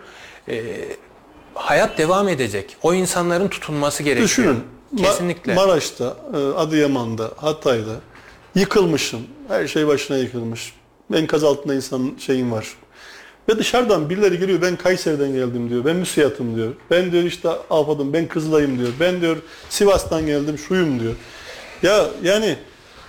e, hayat devam edecek. O insanların tutunması gerekiyor. Düşünün. Ma- Kesinlikle. Maraş'ta, e, Adıyaman'da, Hatay'da yıkılmışım. Her şey başına yıkılmış. Enkaz altında insanın şeyin var. Ve dışarıdan birileri geliyor ben Kayseri'den geldim diyor. Ben müsiyatım diyor. Ben diyor işte Afadım ben Kızılay'ım diyor. Ben diyor Sivas'tan geldim şuyum diyor. Ya yani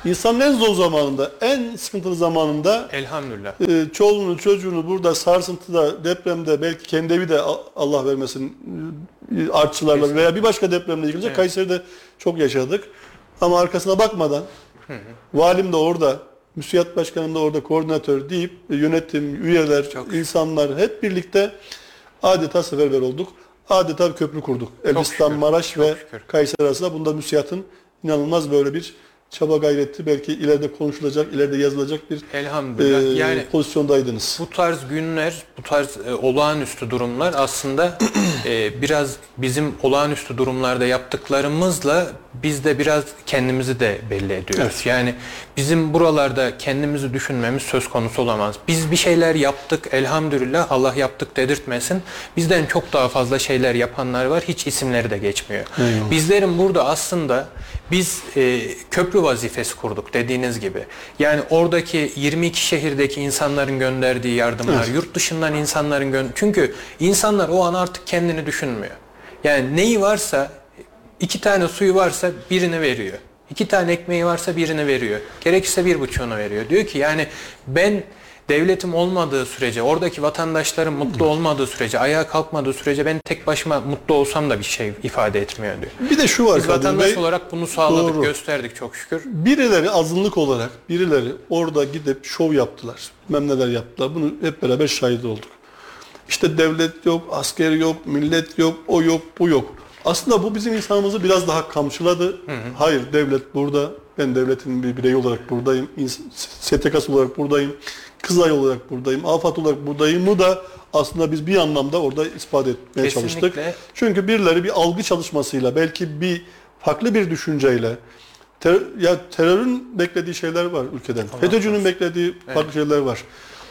insanın en zor zamanında, en sıkıntılı zamanında Elhamdülillah. e, çoluğunu çocuğunu burada sarsıntıda, depremde belki kendi evi de Allah vermesin e, artçılarla veya bir başka depremle yıkılacak. Evet. Kayseri'de çok yaşadık. Ama arkasına bakmadan valim de orada, müsiyat başkanım da orada koordinatör deyip e, yönetim, üyeler, Çok insanlar hep birlikte adeta seferber olduk. Adeta bir köprü kurduk. Elbistan, şükür, Maraş çok ve şükür. Kayseri arasında bunda müsiyatın inanılmaz böyle bir çaba gayretti. Belki ileride konuşulacak, ileride yazılacak bir Elhamdülillah. e, yani pozisyondaydınız. bu tarz günler, bu tarz e, olağanüstü durumlar aslında e, biraz bizim olağanüstü durumlarda yaptıklarımızla biz de biraz kendimizi de belli ediyoruz. Evet. Yani bizim buralarda kendimizi düşünmemiz söz konusu olamaz. Biz bir şeyler yaptık elhamdülillah Allah yaptık dedirtmesin. Bizden çok daha fazla şeyler yapanlar var. Hiç isimleri de geçmiyor. Eyvallah. Bizlerin burada aslında biz e, köprü vazifesi kurduk dediğiniz gibi. Yani oradaki 22 şehirdeki insanların gönderdiği yardımlar, Evet. yurt dışından insanların gön çünkü insanlar o an artık kendini düşünmüyor. Yani neyi varsa iki tane suyu varsa birini veriyor. İki tane ekmeği varsa birini veriyor. Gerekirse bir buçuğunu veriyor. Diyor ki yani ben devletim olmadığı sürece, oradaki vatandaşların mutlu olmadığı sürece, ayağa kalkmadığı sürece ben tek başıma mutlu olsam da bir şey ifade etmiyor diyor. Bir de şu var Biz Kadir vatandaş Bey, olarak bunu sağladık, Doğru. gösterdik çok şükür. birileri azınlık olarak birileri orada gidip şov yaptılar. Bilmem neler yaptılar. Bunu hep beraber şahit olduk. İşte devlet yok, asker yok, millet yok, o yok, bu yok. Aslında bu bizim insanımızı biraz daha kamçıladı. Hayır devlet burada. Ben devletin bir bireyi olarak buradayım. STK'sı olarak buradayım. Kızılay olarak buradayım. AFAD olarak buradayım. Bu da aslında biz bir anlamda orada ispat etmeye çalıştık. Kesinlikle. Çünkü birileri bir algı çalışmasıyla belki bir farklı bir düşünceyle ter- ya terörün beklediği şeyler var ülkeden. FETÖ'cünün beklediği farklı şeyler var.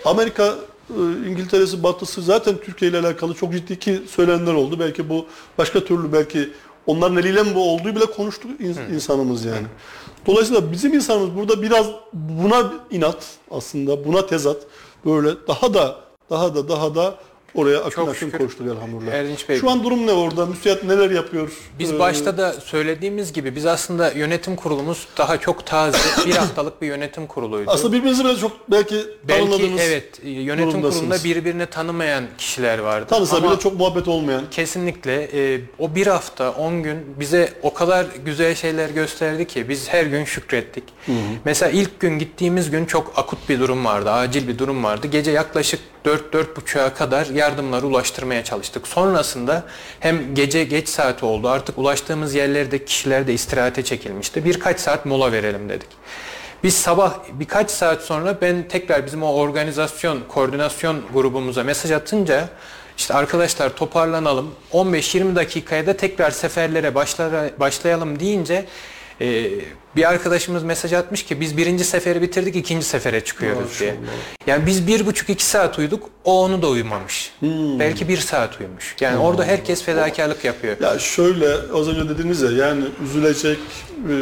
Amerika e, İngiltere'si, Batı'sı zaten Türkiye ile alakalı çok ciddi ki söylenenler oldu. Belki bu başka türlü belki onların eliyle mi bu olduğu bile konuştu ins- insanımız yani. Dolayısıyla bizim insanımız burada biraz buna inat aslında buna tezat böyle daha da daha da daha da oraya akın Çok akın şükür. koşturuyor elhamdülillah. Erdinç Bey, Şu an durum ne orada? Müsiyat neler yapıyor? Biz Ee, başta da söylediğimiz gibi biz aslında yönetim kurulumuz daha çok taze, [coughs] bir haftalık bir yönetim kuruluydu. aslında birbirinizi biraz çok belki, Belki evet yönetim durumdasınız. kurulunda birbirini tanımayan kişiler vardı. tanısa Ama bile çok muhabbet olmayan. kesinlikle e, o bir hafta 10 gün bize o kadar güzel şeyler gösterdi ki biz her gün şükrettik. Mesela ilk gün gittiğimiz gün çok akut bir durum vardı, acil bir durum vardı. Gece yaklaşık 4-4.30'a kadar yardımları ulaştırmaya çalıştık. Sonrasında hem gece geç saati oldu artık ulaştığımız yerlerde kişiler de istirahate çekilmişti. Birkaç saat mola verelim dedik. Biz sabah birkaç saat sonra ben tekrar bizim o organizasyon, koordinasyon grubumuza mesaj atınca işte arkadaşlar toparlanalım 15-20 dakikaya da tekrar seferlere başlayalım deyince bir arkadaşımız mesaj atmış ki biz birinci seferi bitirdik ikinci sefere çıkıyoruz diye. Yani biz bir buçuk iki saat uyuduk o onu da uyumamış. Belki bir saat uyumuş. Yani orada herkes fedakarlık yapıyor. Ya şöyle az önce dediniz ya yani üzülecek e,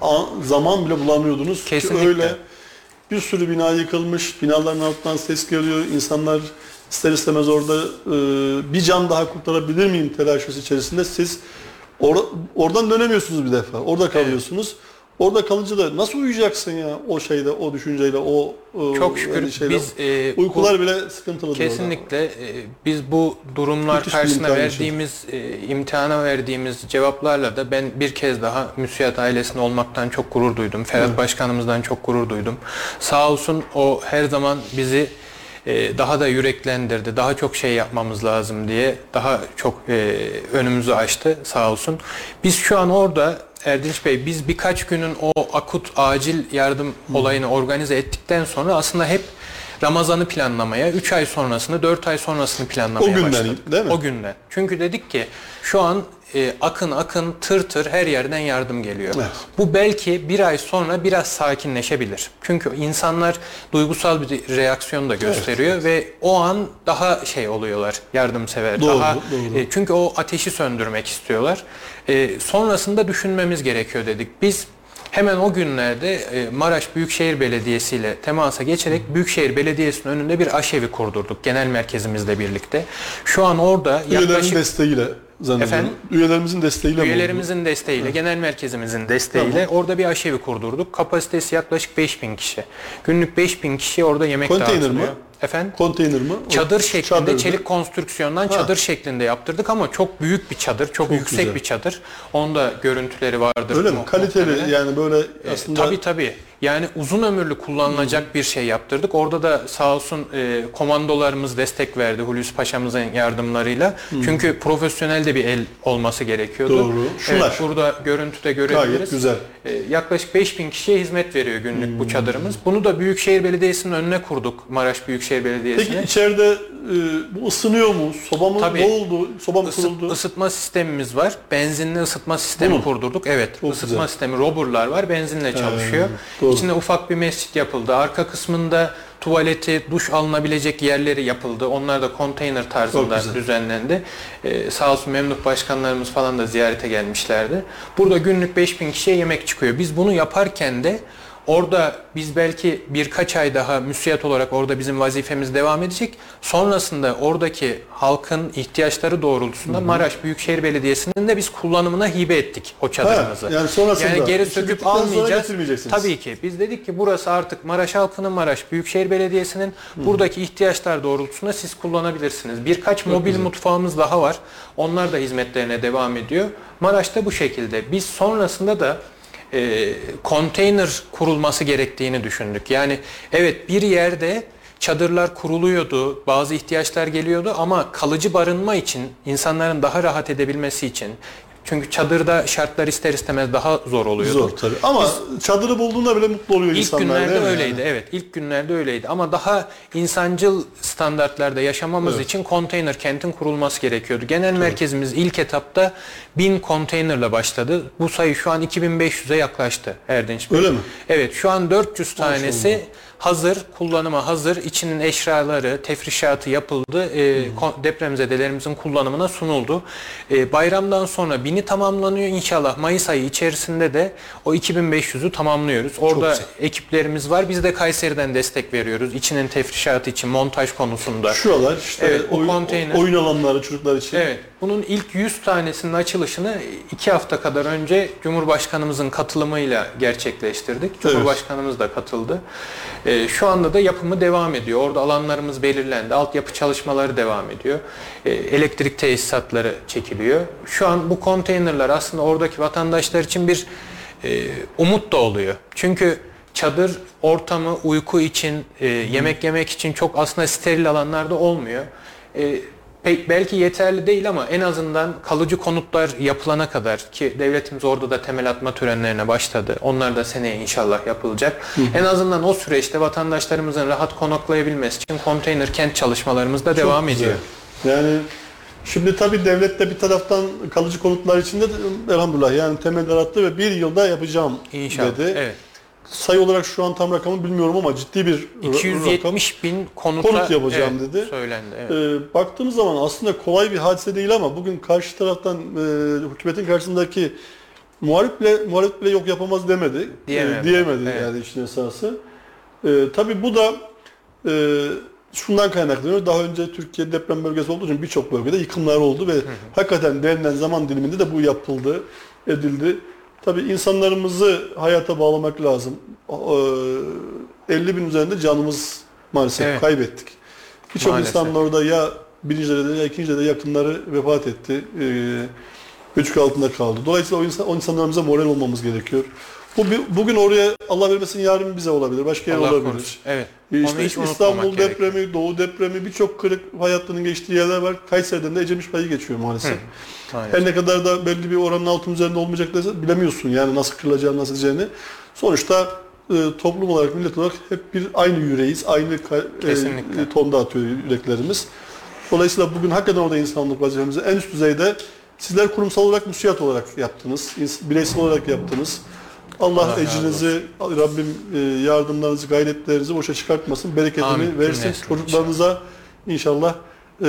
an- zaman bile bulamıyordunuz. Ki Kesinlikle. öyle bir sürü bina yıkılmış, binaların altından ses geliyor. İnsanlar ister istemez orada e, bir can daha kurtarabilir miyim telaşesi içerisinde siz or- oradan dönemiyorsunuz bir defa. Orada kalıyorsunuz. Orada kalınca da nasıl uyuyacaksın ya o şeyde, o düşünceyle, o e, Çok şükür endişeyle? biz e, uykular bile sıkıntılı. Kesinlikle e, biz bu durumlar Müthiş imtihan verdiğimiz e, imtihana verdiğimiz cevaplarla da ben bir kez daha müsiyat ailesinde olmaktan çok gurur duydum. Ferhat Başkanımızdan çok gurur duydum. Sağ olsun o her zaman bizi e, daha da yüreklendirdi. Daha çok şey yapmamız lazım diye daha çok e, önümüzü açtı sağ olsun. Biz şu an orada Erdinç Bey biz birkaç günün o akut acil yardım olayını organize ettikten sonra aslında hep Ramazan'ı planlamaya, 3 ay sonrasını, 4 ay sonrasını planlamaya O günden başladık. değil mi? O günden. Çünkü dedik ki şu an e, akın akın tır tır her yerden yardım geliyor. Evet. Bu belki bir ay sonra biraz sakinleşebilir. Çünkü insanlar duygusal bir reaksiyon da gösteriyor ve o an daha şey oluyorlar yardımsever. Doğru, daha doğru. e, çünkü o ateşi söndürmek istiyorlar. E, sonrasında düşünmemiz gerekiyor dedik. Biz Hemen o günlerde e, Maraş Büyükşehir Belediyesi ile temasa geçerek Büyükşehir Belediyesi'nin önünde bir aşevi kurdurduk genel merkezimizle birlikte. Şu an orada Üyelerin yaklaşık desteğiyle zannediyorum. Efendim? Üyelerimizin desteğiyle mi? Üyelerimizin desteğiyle, genel merkezimizin desteğiyle orada bir aşevi kurdurduk. Kapasitesi yaklaşık 5000 kişi. Günlük 5000 kişi orada yemek Konteyner dağıtılıyor. mi? Efendim? Konteyner mi? O Çadır şeklinde, çadırdı. çelik konstrüksiyondan çadır şeklinde yaptırdık ama çok büyük bir çadır, çok, yüksek güzel. bir çadır. Onun da görüntüleri vardır. Öyle mi? Kaliteli muhtemelen. yani böyle E, aslında Tabii tabii. Yani uzun ömürlü kullanılacak bir şey yaptırdık. Orada da sağ olsun e, komandolarımız destek verdi Hulusi Paşa'mızın yardımlarıyla. Çünkü profesyonel de bir el olması gerekiyordu. Doğru. Şunlar. Evet, burada görüntüde görebiliriz. gayet güzel. E, yaklaşık 5000 kişiye hizmet veriyor günlük bu çadırımız. Bunu da Büyükşehir Belediyesi'nin önüne kurduk. Maraş Büyükşehir Belediyesi'ne. Peki içeride e, bu ısınıyor mu? Soba mı? Tabii. Ne oldu? Soba mı kuruldu? ısıtma sistemimiz var. Benzinli ısıtma sistemi kurdurduk. Evet. Çok ısıtma güzel. sistemi roburlar var. Benzinle çalışıyor. doğru. İçinde ufak bir mescit yapıldı. Arka kısmında tuvaleti, duş alınabilecek yerleri yapıldı. Onlar da konteyner tarzında düzenlendi. Ee, sağ olsun memduh başkanlarımız falan da ziyarete gelmişlerdi. Burada günlük 5000 kişiye yemek çıkıyor. Biz bunu yaparken de Orada biz belki birkaç ay daha müsiyat olarak orada bizim vazifemiz devam edecek. Sonrasında oradaki halkın ihtiyaçları doğrultusunda Maraş Büyükşehir Belediyesi'nin de biz kullanımına hibe ettik o çadırımızı. Ha, yani sonrasında Yani geri söküp almayacağız. Tabii ki. Biz dedik ki burası artık Maraş halkının Maraş Büyükşehir Belediyesi'nin buradaki ihtiyaçlar doğrultusunda siz kullanabilirsiniz. Birkaç mobil mutfağımız daha var. Onlar da hizmetlerine devam ediyor. Maraş'ta bu şekilde. Biz sonrasında da e, konteyner kurulması gerektiğini düşündük. Yani evet bir yerde çadırlar kuruluyordu, bazı ihtiyaçlar geliyordu ama kalıcı barınma için, insanların daha rahat edebilmesi için çünkü çadırda şartlar ister istemez daha zor oluyordu. Zor tabii. Ama çadırı bulduğunda bile mutlu oluyor İlk insanlar. günlerde değil mi öyleydi. yani? Evet, ilk günlerde öyleydi. Ama daha insancıl standartlarda yaşamamız Evet. için konteyner kentin kurulması gerekiyordu. Genel merkezimiz ilk etapta 1000 konteynerla başladı. Bu sayı şu an 2500'e yaklaştı Erdinç Bey. Öyle mi? Evet, şu an 400 tanesi hazır, kullanıma hazır. İçinin eşraları, tefrişatı yapıldı. E, kon- depremzedelerimizin kullanımına sunuldu. E, bayramdan sonra bini tamamlanıyor. İnşallah Mayıs ayı içerisinde de o 2500'ü tamamlıyoruz. Orada ekiplerimiz var. Biz de Kayseri'den destek veriyoruz. İçinin tefrişatı için, montaj konusunda. Şuralar işte Evet, o oyun, konteyner. oyun alanları çocuklar için. Evet. Bunun ilk 100 tanesinin açılışını iki hafta kadar önce Cumhurbaşkanımızın katılımıyla gerçekleştirdik. Cumhurbaşkanımız da katıldı. Ee, şu anda da yapımı devam ediyor. Orada alanlarımız belirlendi. Altyapı çalışmaları devam ediyor. Ee, elektrik tesisatları çekiliyor. Şu an bu konteynerler aslında oradaki vatandaşlar için bir e, umut da oluyor. Çünkü çadır ortamı uyku için, e, yemek yemek için çok aslında steril alanlarda olmuyor. E, pek belki yeterli değil ama en azından kalıcı konutlar yapılana kadar ki devletimiz orada da temel atma törenlerine başladı. Onlar da seneye inşallah yapılacak. En azından o süreçte vatandaşlarımızın rahat konaklayabilmesi için konteyner kent çalışmalarımız da devam Çok güzel. ediyor. Yani şimdi tabii devlet de bir taraftan kalıcı konutlar içinde de elhamdülillah yani temeller attı ve bir yılda yapacağım İnşallah. dedi. Evet. Sayı olarak şu an tam rakamı bilmiyorum ama ciddi bir ra- rakam. 270 bin konuta Konut yapacağım evet, dedi. Söylendi. Evet. Ee, baktığımız zaman aslında kolay bir hadise değil ama bugün karşı taraftan e, hükümetin karşısındaki muhalif bile, muhalif bile yok yapamaz demedi. Diyemedi. E, diyemedi Evet. yani işin esası. E, tabii bu da e, şundan kaynaklanıyor. Daha önce Türkiye deprem bölgesi olduğu için birçok bölgede yıkımlar oldu ve hakikaten verilen zaman diliminde de bu yapıldı, edildi. Tabii insanlarımızı hayata bağlamak lazım. E, 50 bin üzerinde canımız maalesef Evet. kaybettik. Birçok insanın orada ya birinci derecede ya ikinci derecede yakınları vefat etti. E, göçük altında kaldı. Dolayısıyla o, insan, o insanlarımıza moral olmamız gerekiyor. Bu bugün oraya Allah vermesin yarın bize olabilir, başka yer Allah olabilir. korusun. Evet. E İşte İstanbul depremi, Doğu depremi birçok kırık hayatlarının geçtiği yerler var. Kayseri'den de Ecemiş payı geçiyor maalesef. Her ne kadar da belli bir oranın altın üzerinde olmayacak da bilemiyorsun yani nasıl kırılacağını, nasıl edeceğini. Sonuçta e, toplum olarak, millet olarak hep bir aynı yüreğiz, aynı Kesinlikle. e, tonda atıyor yüreklerimiz. Dolayısıyla bugün hakikaten orada insanlık vazifemizi en üst düzeyde sizler kurumsal olarak müsiyat olarak yaptınız, bireysel olarak yaptınız. Allah, Allah ecrinizi, Rabbim e, yardımlarınızı, gayretlerinizi boşa çıkartmasın, bereketini Amin. versin. Çocuklarınıza inşallah e,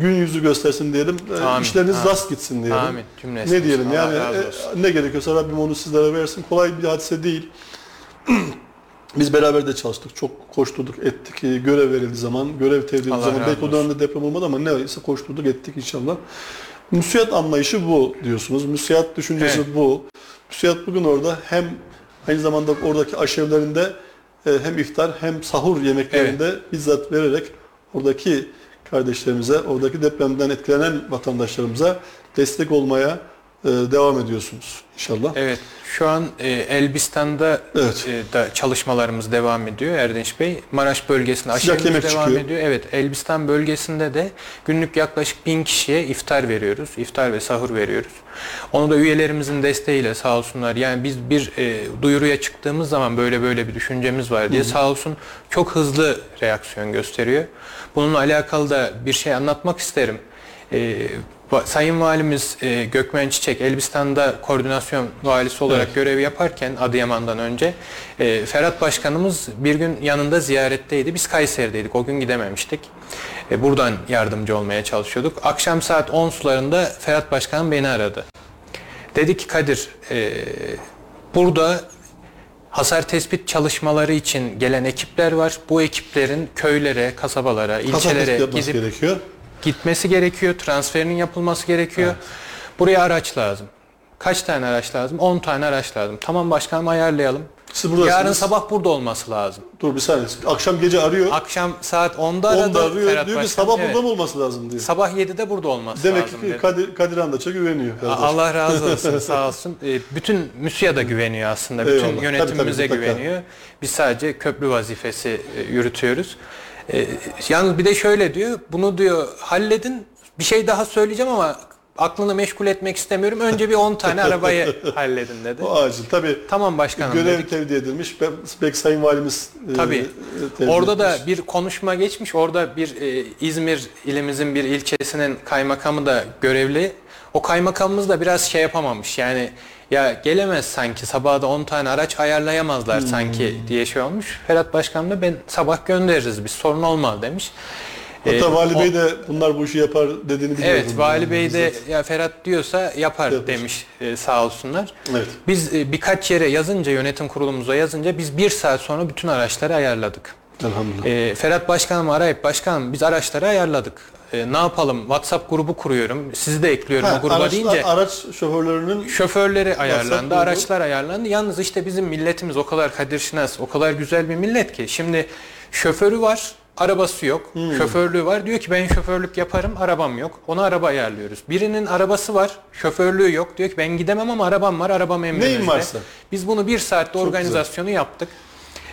gün yüzü göstersin diyelim. E, Amin. İşleriniz Amin. rast gitsin diyelim. Amin. Cümlesine. Ne diyelim yani e, ne gerekiyorsa Rabbim onu sizlere versin. Kolay bir hadise değil. [clears throat] Biz beraber de çalıştık. Çok koşturduk, ettik. E, Görev verildiği zaman, görev tevdi Allah zaman. Belki o dönemde deprem olmadı ama neyse koşturduk, ettik inşallah. Müsiyat anlayışı bu diyorsunuz. Müsiyat düşüncesi Evet. bu. Müsiyat bugün orada hem aynı zamanda oradaki aşevlerinde e, hem iftar hem sahur yemeklerinde bizzat vererek oradaki kardeşlerimize, oradaki depremden etkilenen vatandaşlarımıza destek olmaya devam ediyorsunuz inşallah. Evet. Şu an e, Elbistan'da Evet. e, da çalışmalarımız devam ediyor Erdinç Bey. Maraş bölgesinde aşırımız devam çıkıyor. ediyor. Evet. Elbistan bölgesinde de günlük yaklaşık bin kişiye iftar veriyoruz. İftar ve sahur veriyoruz. Onu da üyelerimizin desteğiyle sağ olsunlar. Yani biz bir e, duyuruya çıktığımız zaman böyle böyle bir düşüncemiz var diye sağ olsun çok hızlı reaksiyon gösteriyor. Bununla alakalı da bir şey anlatmak isterim. E, Va- Sayın Valimiz e, Gökmen Çiçek Elbistan'da koordinasyon valisi olarak Evet. görev yaparken Adıyaman'dan önce e, Ferhat Başkanımız bir gün yanında ziyaretteydi. Biz Kayseri'deydik. O gün gidememiştik. E, buradan yardımcı olmaya çalışıyorduk. Akşam saat 10 sularında Ferhat Başkanım beni aradı. Dedi ki Kadir e, burada hasar tespit çalışmaları için gelen ekipler var. Bu ekiplerin köylere, kasabalara, ilçelere gidip gerekiyor. Gitmesi gerekiyor. Transferinin yapılması gerekiyor. Buraya araç lazım. Kaç tane araç lazım? 10 tane araç lazım. Tamam başkanım ayarlayalım. Siz buradasınız. Yarın sabah burada olması lazım. Dur bir saniye. Akşam gece arıyor. Akşam saat 10'da aradı. Onda arıyor. Ferhat diyor ki Başkan. sabah Evet. burada mı olması lazım diyor. Sabah 7'de burada olması Demek lazım. ki dedi. Kadir, Kadir Andaç'a güveniyor. A- Allah razı olsun sağ olsun. E, Bütün MÜSİAD'a da güveniyor aslında. Bütün Eyvallah. yönetimimize Tabii, tabii, güveniyor. Biz sadece köprü vazifesi e, yürütüyoruz. E, Yalnız bir de şöyle diyor. Bunu diyor halledin. Bir şey daha söyleyeceğim ama aklını meşgul etmek istemiyorum. Önce bir 10 tane arabayı [laughs] halledin dedi. O acil. Tabii Tamam başkanım görev dedik. tevdi edilmiş. Be- Belki Sayın Valimiz e, Tabii. tevdi Orada da etmiş. bir konuşma geçmiş. Orada bir e, İzmir ilimizin bir ilçesinin kaymakamı da görevli. O kaymakamımız da biraz şey yapamamış. Yani ya gelemez sanki sabah da 10 tane araç ayarlayamazlar Hmm. sanki diye şey olmuş. Ferhat Başkan da ben sabah göndeririz bir sorun olmaz demiş. Hatta E, Vali o- Bey de bunlar bu işi yapar dediğini biliyorum. Evet Vali Bey de ya Ferhat diyorsa yapar Yapar. demiş e, sağ olsunlar. Evet. Biz e, birkaç yere yazınca yönetim kurulumuza yazınca biz bir saat sonra bütün araçları ayarladık. Elhamdülillah. E, Ferhat Başkanımı arayıp başkanım biz araçları ayarladık. E, ne yapalım WhatsApp grubu kuruyorum. Sizi de ekliyorum Ha, o gruba araçlar- deyince. araç şoförlerinin Şoförleri ayarlandı, araçlar ayarlandı. Yalnız işte bizim milletimiz o kadar Kadir Şinas, o kadar güzel bir millet ki. Şimdi şoförü var, arabası yok. Hmm. Şoförlüğü var. Diyor ki ben şoförlük yaparım, arabam yok. Ona araba ayarlıyoruz. Birinin arabası var, şoförlüğü yok. Diyor ki ben gidemem ama arabam var, arabam emrinizde. Neyin varsa. Biz bunu bir saatte organizasyonu yaptık.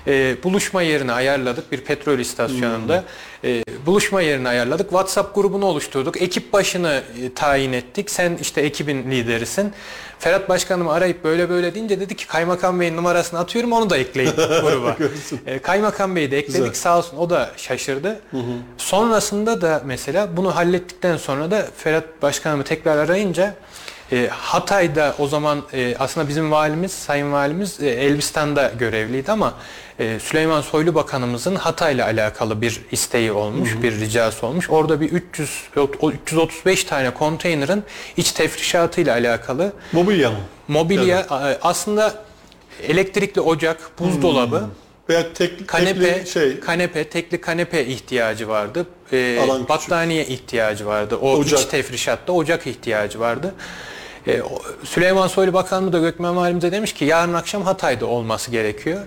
Ee, buluşma yerini ayarladık bir petrol istasyonunda. Ee, buluşma yerini ayarladık. WhatsApp grubunu oluşturduk. Ekip başını e, tayin ettik. Sen işte ekibin liderisin. Ferhat Başkanımı arayıp böyle böyle deyince dedi ki Kaymakam Bey'in numarasını atıyorum onu da ekleyin [laughs] gruba. Ee, Kaymakam Bey'i de ekledik Güzel. sağ olsun o da şaşırdı. Sonrasında da mesela bunu hallettikten sonra da Ferhat Başkanımı tekrar arayınca e, Hatay'da o zaman e, aslında bizim valimiz, sayın valimiz e, Elbistan'da görevliydi ama e, Süleyman Soylu Bakanımızın Hatay'la alakalı bir isteği olmuş, bir ricası olmuş. Orada bir 300 o 335 tane konteynerin iç tefrişatıyla alakalı mobilya mı? mobilya a- aslında elektrikli ocak, buzdolabı, Veya tek, kanepe, tekli şey kanepe, tekli kanepe ihtiyacı vardı. Ee, küçük. battaniye ihtiyacı vardı. O Ocak. iç tefrişatta ocak ihtiyacı vardı. O- Süleyman Soylu Bakanlığı da Gökmen Valimize demiş ki yarın akşam Hatay'da olması gerekiyor.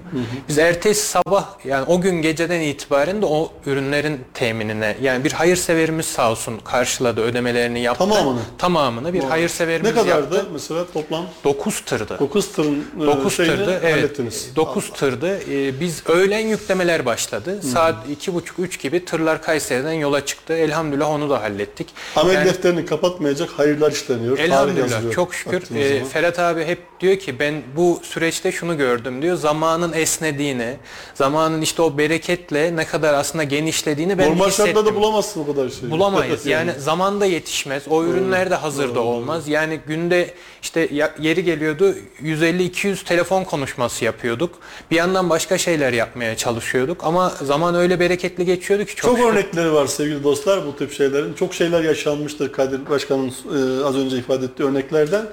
Biz ertesi sabah yani o gün geceden itibaren de o ürünlerin teminine yani bir hayırseverimiz sağ olsun karşıladı ödemelerini yaptı. Tamamını. Tamamını bir hayırseverimiz ne kadardı yaptı. mesela toplam? 9 tırdı. 9 tırın e, 9 şeyini tırdı. Evet. hallettiniz. 9 tırdı. Ee, biz öğlen yüklemeler başladı. Saat 2.30-3 gibi tırlar Kayseri'den yola çıktı. Elhamdülillah onu da hallettik. Amel Yani- defterini kapatmayacak hayırlar işleniyor. Elhamdülillah çok şükür. zaman. Ferhat abi hep diyor ki ben bu süreçte şunu gördüm diyor. Zamanın esnediğini, zamanın işte o bereketle ne kadar aslında genişlediğini ben Normal hissettim. şartlarda bulamazsın o kadar şeyi. Bulamayız. [laughs] Yani zamanda yetişmez. O ürünler de hazırda olmaz. Yani günde işte ya- yeri geliyordu 150-200 telefon konuşması yapıyorduk. Bir yandan başka şeyler yapmaya çalışıyorduk ama zaman öyle bereketli geçiyordu ki çok, Çok şükür. örnekleri var sevgili dostlar bu tip şeylerin. Çok şeyler yaşanmıştır Kadir Başkan'ın e, az önce ifade ettiği örneklerden.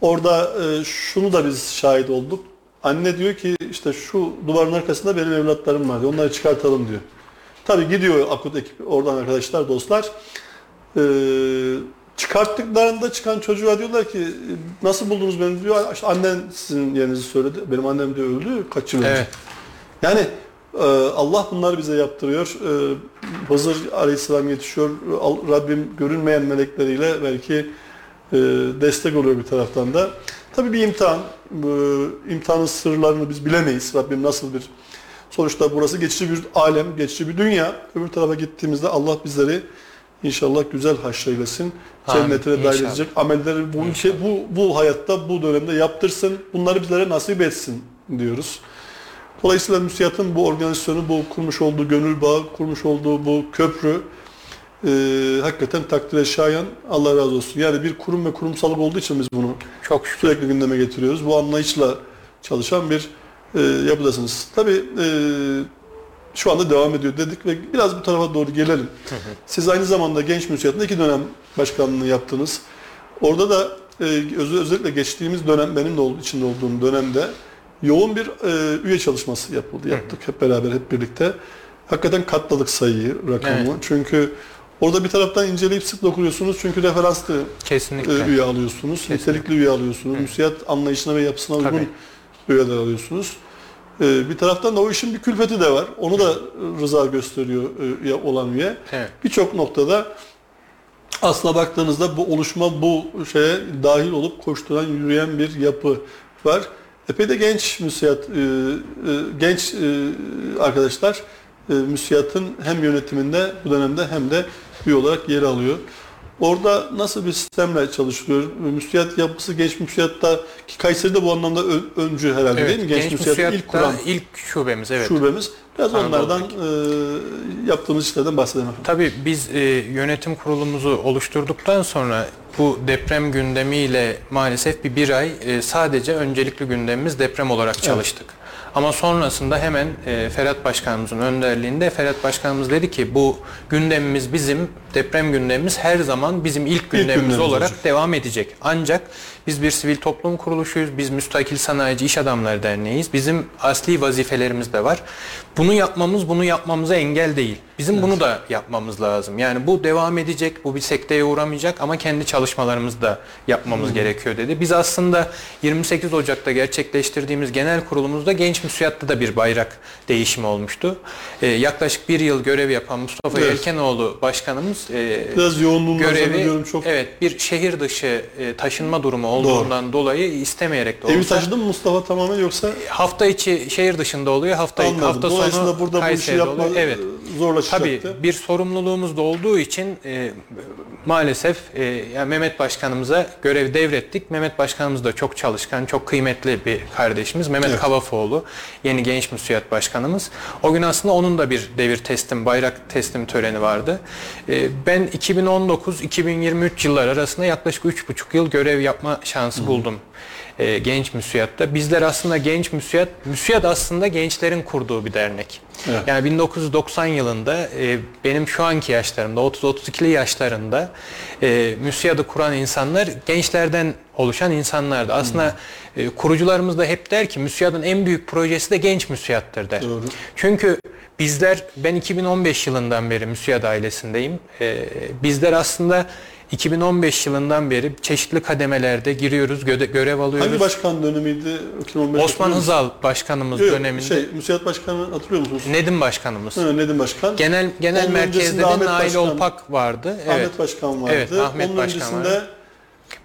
Orada e, şunu da biz şahit olduk. Anne diyor ki işte şu duvarın arkasında benim evlatlarım var. Onları çıkartalım diyor. Tabii gidiyor akut ekip oradan arkadaşlar dostlar. E, çıkarttıklarında çıkan çocuğa diyorlar ki nasıl buldunuz beni diyor. İşte annen sizin yerinizi söyledi. Benim annem de öldü kaç yıl önce. Evet. Yani e, Allah bunları bize yaptırıyor. E, Hızır Aleyhisselam yetişiyor. Rabbim görünmeyen melekleriyle belki e, destek oluyor bir taraftan da. Tabii bir imtihan. Bu imtihanın sırlarını biz bilemeyiz. Rabbim nasıl bir sonuçta burası geçici bir alem, geçici bir dünya. Öbür tarafa gittiğimizde Allah bizleri inşallah güzel haşreylesin. Cennetine dahil edecek amelleri bu, ülke, bu, bu hayatta, bu dönemde yaptırsın. Bunları bizlere nasip etsin diyoruz. Dolayısıyla müsiyatın bu organizasyonu, bu kurmuş olduğu gönül bağı, kurmuş olduğu bu köprü e, hakikaten takdire şayan Allah razı olsun. Yani bir kurum ve kurumsallık olduğu için biz bunu Çok şükür. sürekli gündeme getiriyoruz. Bu anlayışla çalışan bir e, yapıdasınız. Tabii e, şu anda devam ediyor dedik ve biraz bu tarafa doğru gelelim. Siz aynı zamanda Genç Müsiyat'ın iki dönem başkanlığını yaptınız. Orada da e, öz- özellikle geçtiğimiz dönem benim de ol- içinde olduğum dönemde yoğun bir e, üye çalışması yapıldı. Yaptık hep beraber hep birlikte. Hakikaten katladık sayıyı, rakamı. Evet. Çünkü orada bir taraftan inceleyip sık dokunuyorsunuz. Çünkü referanslı Kesinlikle. e, üye alıyorsunuz. Kesinlikle. Nitelikli üye alıyorsunuz. Müsiyat anlayışına ve yapısına uygun Tabii. üyeler alıyorsunuz. E, bir taraftan da o işin bir külfeti de var. Onu da rıza gösteriyor e, olan üye. Evet. Birçok noktada aslına baktığınızda bu oluşma bu şeye dahil olup koşturan, yürüyen bir yapı var. Epey de genç müsiyat, genç arkadaşlar müsiyatın hem yönetiminde bu dönemde hem de üye olarak yer alıyor. Orada nasıl bir sistemle çalışılıyor? Müsiyat yapısı genç müsiyatta ki Kayseri'de bu anlamda öncü herhalde Evet, değil mi? Genç, Genç müsiyatın ilk Müsiyat'ta kuran ilk şubemiz evet. şubemiz. Biraz onlardan Anadolu'daki. e, yaptığımız işlerden bahsedelim. Tabii biz e, yönetim kurulumuzu oluşturduktan sonra bu deprem gündemiyle maalesef bir bir ay e, sadece öncelikli gündemimiz deprem olarak çalıştık. Ama sonrasında hemen e, Ferhat Başkanımızın önderliğinde Ferhat Başkanımız dedi ki bu gündemimiz bizim deprem gündemimiz her zaman bizim ilk gündemimiz, gündemimiz olarak olacak. devam edecek. Ancak biz bir sivil toplum kuruluşuyuz. Biz Müstakil Sanayici İş Adamları Derneği'yiz. Bizim asli vazifelerimiz de var. Bunu yapmamız bunu yapmamıza engel değil. Bizim bunu da yapmamız lazım. Yani bu devam edecek, bu bir sekteye uğramayacak ama kendi çalışmalarımızı da yapmamız gerekiyor dedi. Biz aslında 28 Ocak'ta gerçekleştirdiğimiz genel kurulumuzda Genç Müsiyatta da bir bayrak değişimi olmuştu. Ee, yaklaşık bir yıl görev yapan Mustafa Evet. Yelkenoğlu başkanımız e, Biraz yoğunluğunu görevi çok. evet bir şehir dışı e, taşınma durumu olduğundan dolayı istemeyerek de Evi olsa taşıdı mı Mustafa tamamen yoksa hafta içi şehir dışında oluyor. Hafta anladım. hafta Dolayısıyla sonu burada bu işi Kayseri'de yapma oluyor. Evet. Zorlaşacaktı. Tabii bir sorumluluğumuz da olduğu için e, maalesef e, yani Mehmet Başkanımıza görev devrettik. Mehmet Başkanımız da çok çalışkan, çok kıymetli bir kardeşimiz. Mehmet Evet. Kavafoğlu, yeni Genç Müsiyat Başkanımız. O gün aslında onun da bir devir teslim, bayrak teslim töreni vardı. E, ben 2019-2023 yıllar arasında yaklaşık 3,5 yıl görev yapma şansı buldum. E, genç müsiyatta. Bizler aslında genç müsiyat, müsiyat aslında gençlerin kurduğu bir dernek. Evet. Yani 1990 yılında e, benim şu anki yaşlarımda 30-32'li yaşlarında e, MÜSİAD'ı kuran insanlar gençlerden oluşan insanlardı. Aslında e, kurucularımız da hep der ki MÜSİAD'ın en büyük projesi de genç MÜSİAD'tır der. Doğru. Çünkü bizler ben 2015 yılından beri MÜSİAD ailesindeyim. E, bizler aslında 2015 yılından beri çeşitli kademelerde giriyoruz, görev alıyoruz. Hangi başkan dönemiydi? 2015 Osman? Hızal başkanımız Yok, döneminde. Şey, Müsiyat Başkanı hatırlıyor musunuz? Nedim başkanımız. Ha, Nedim Başkan. Genel genel Onun merkezde de Nail Başkan- Olpak vardı. Evet. Ahmet Başkan vardı. Evet, Ahmet Onun Başkan öncesinde vardı.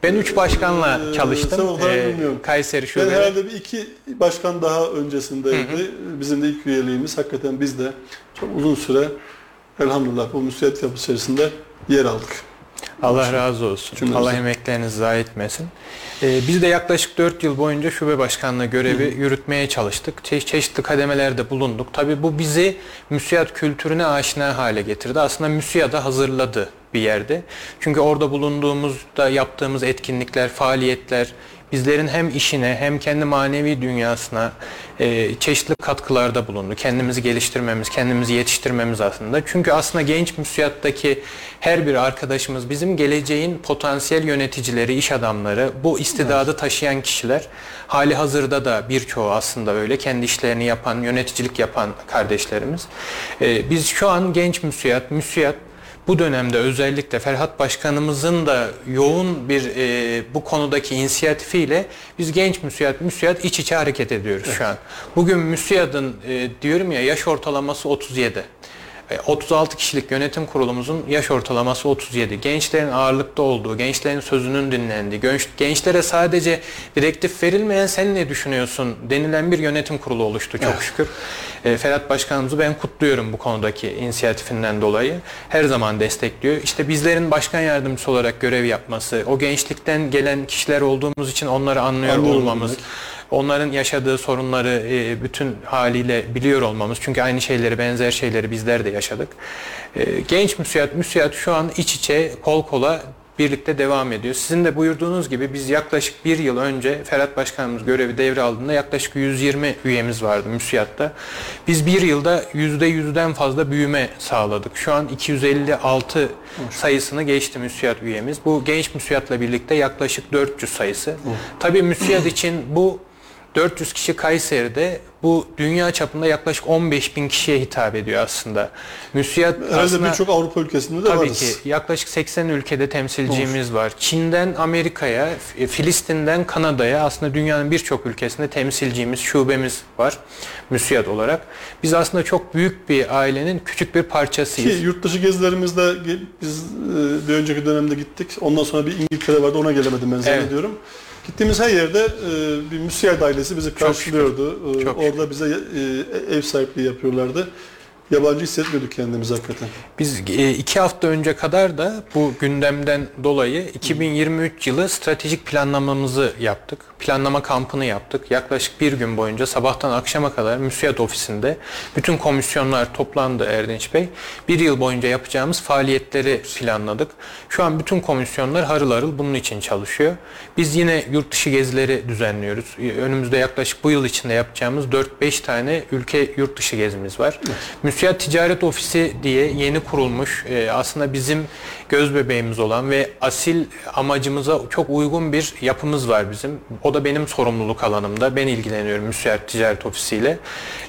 Ben üç başkanla Ee, çalıştım. Ee. Kayseri ben şube. herhalde bir iki başkan daha öncesindeydi. Bizim de ilk üyeliğimiz. Hakikaten biz de çok uzun süre elhamdülillah bu müsiyat yapı içerisinde yer aldık. Allah razı olsun. Cümlemize. Allah emeklerinizi zayi etmesin. Ee, biz de yaklaşık 4 yıl boyunca şube başkanlığı görevi yürütmeye çalıştık. Çe- çeşitli kademelerde bulunduk. Tabii bu bizi müsiyat kültürüne aşina hale getirdi. Aslında müsiyada hazırladı bir yerde. Çünkü orada bulunduğumuzda yaptığımız etkinlikler, faaliyetler bizlerin hem işine hem kendi manevi dünyasına e, çeşitli katkılarda bulundu. Kendimizi geliştirmemiz, kendimizi yetiştirmemiz aslında. Çünkü aslında genç müsiyattaki her bir arkadaşımız bizim geleceğin potansiyel yöneticileri, iş adamları, bu istidadı taşıyan kişiler. Hali hazırda da birçoğu aslında öyle. Kendi işlerini yapan, yöneticilik yapan kardeşlerimiz. E, biz şu an genç müsiyat, müsiyat bu dönemde özellikle Ferhat Başkanımızın da yoğun bir e, bu konudaki inisiyatifiyle biz genç müsiyat, müsiyat iç içe hareket ediyoruz şu an. Bugün müsiyadın e, diyorum ya yaş ortalaması 37. E, 36 kişilik yönetim kurulumuzun yaş ortalaması 37. Gençlerin ağırlıkta olduğu, gençlerin sözünün dinlendiği, genç- gençlere sadece direktif verilmeyen sen ne düşünüyorsun denilen bir yönetim kurulu oluştu çok şükür. E, Ferhat Başkanımızı ben kutluyorum bu konudaki inisiyatifinden dolayı. Her zaman destekliyor. İşte bizlerin başkan yardımcısı olarak görev yapması, o gençlikten gelen kişiler olduğumuz için onları anlıyor Anlıyorum olmamız, demek. Onların yaşadığı sorunları e, bütün haliyle biliyor olmamız. Çünkü aynı şeyleri, benzer şeyleri bizler de yaşadık. E, Genç müsiyat, müsiyat şu an iç içe, kol kola birlikte devam ediyor. Sizin de buyurduğunuz gibi biz yaklaşık bir yıl önce Ferhat Başkanımız görevi devraldığında yaklaşık 120 üyemiz vardı müsiyatta. Biz bir yılda %100'den fazla büyüme sağladık. Şu an 256 sayısını geçti müsiyat üyemiz. Bu genç müsiyatla birlikte yaklaşık 400 sayısı. Tabii müsiyat için bu 400 kişi Kayseri'de bu dünya çapında yaklaşık 15 bin kişiye hitap ediyor aslında. Müsiyat Herhalde birçok Avrupa ülkesinde de tabii varız. ki yaklaşık 80 ülkede temsilcimiz Olur. var. Çin'den Amerika'ya, Filistin'den Kanada'ya aslında dünyanın birçok ülkesinde temsilcimiz, şubemiz var müsiyat olarak. Biz aslında çok büyük bir ailenin küçük bir parçasıyız. Ki yurt dışı gezilerimizde biz e, bir önceki dönemde gittik. Ondan sonra bir İngiltere vardı ona gelemedim ben zannediyorum. Evet. Gittiğimiz her yerde e, bir müsiyat ailesi bizi karşılıyordu. Çok, çok Orada bize e, ev sahipliği yapıyorlardı yabancı hissetmiyorduk kendimizi hakikaten. Biz e, iki hafta önce kadar da bu gündemden dolayı 2023 yılı stratejik planlamamızı yaptık. Planlama kampını yaptık. Yaklaşık bir gün boyunca sabahtan akşama kadar müsiyat ofisinde bütün komisyonlar toplandı Erdinç Bey. Bir yıl boyunca yapacağımız faaliyetleri planladık. Şu an bütün komisyonlar harıl harıl bunun için çalışıyor. Biz yine yurt dışı gezileri düzenliyoruz. Önümüzde yaklaşık bu yıl içinde yapacağımız 4-5 tane ülke yurt dışı gezimiz var. Evet. TÜSİAD Ticaret Ofisi diye yeni kurulmuş. E, aslında bizim göz bebeğimiz olan ve asil amacımıza çok uygun bir yapımız var bizim. O da benim sorumluluk alanımda. Ben ilgileniyorum Müsiyat Ticaret Ofisi ile.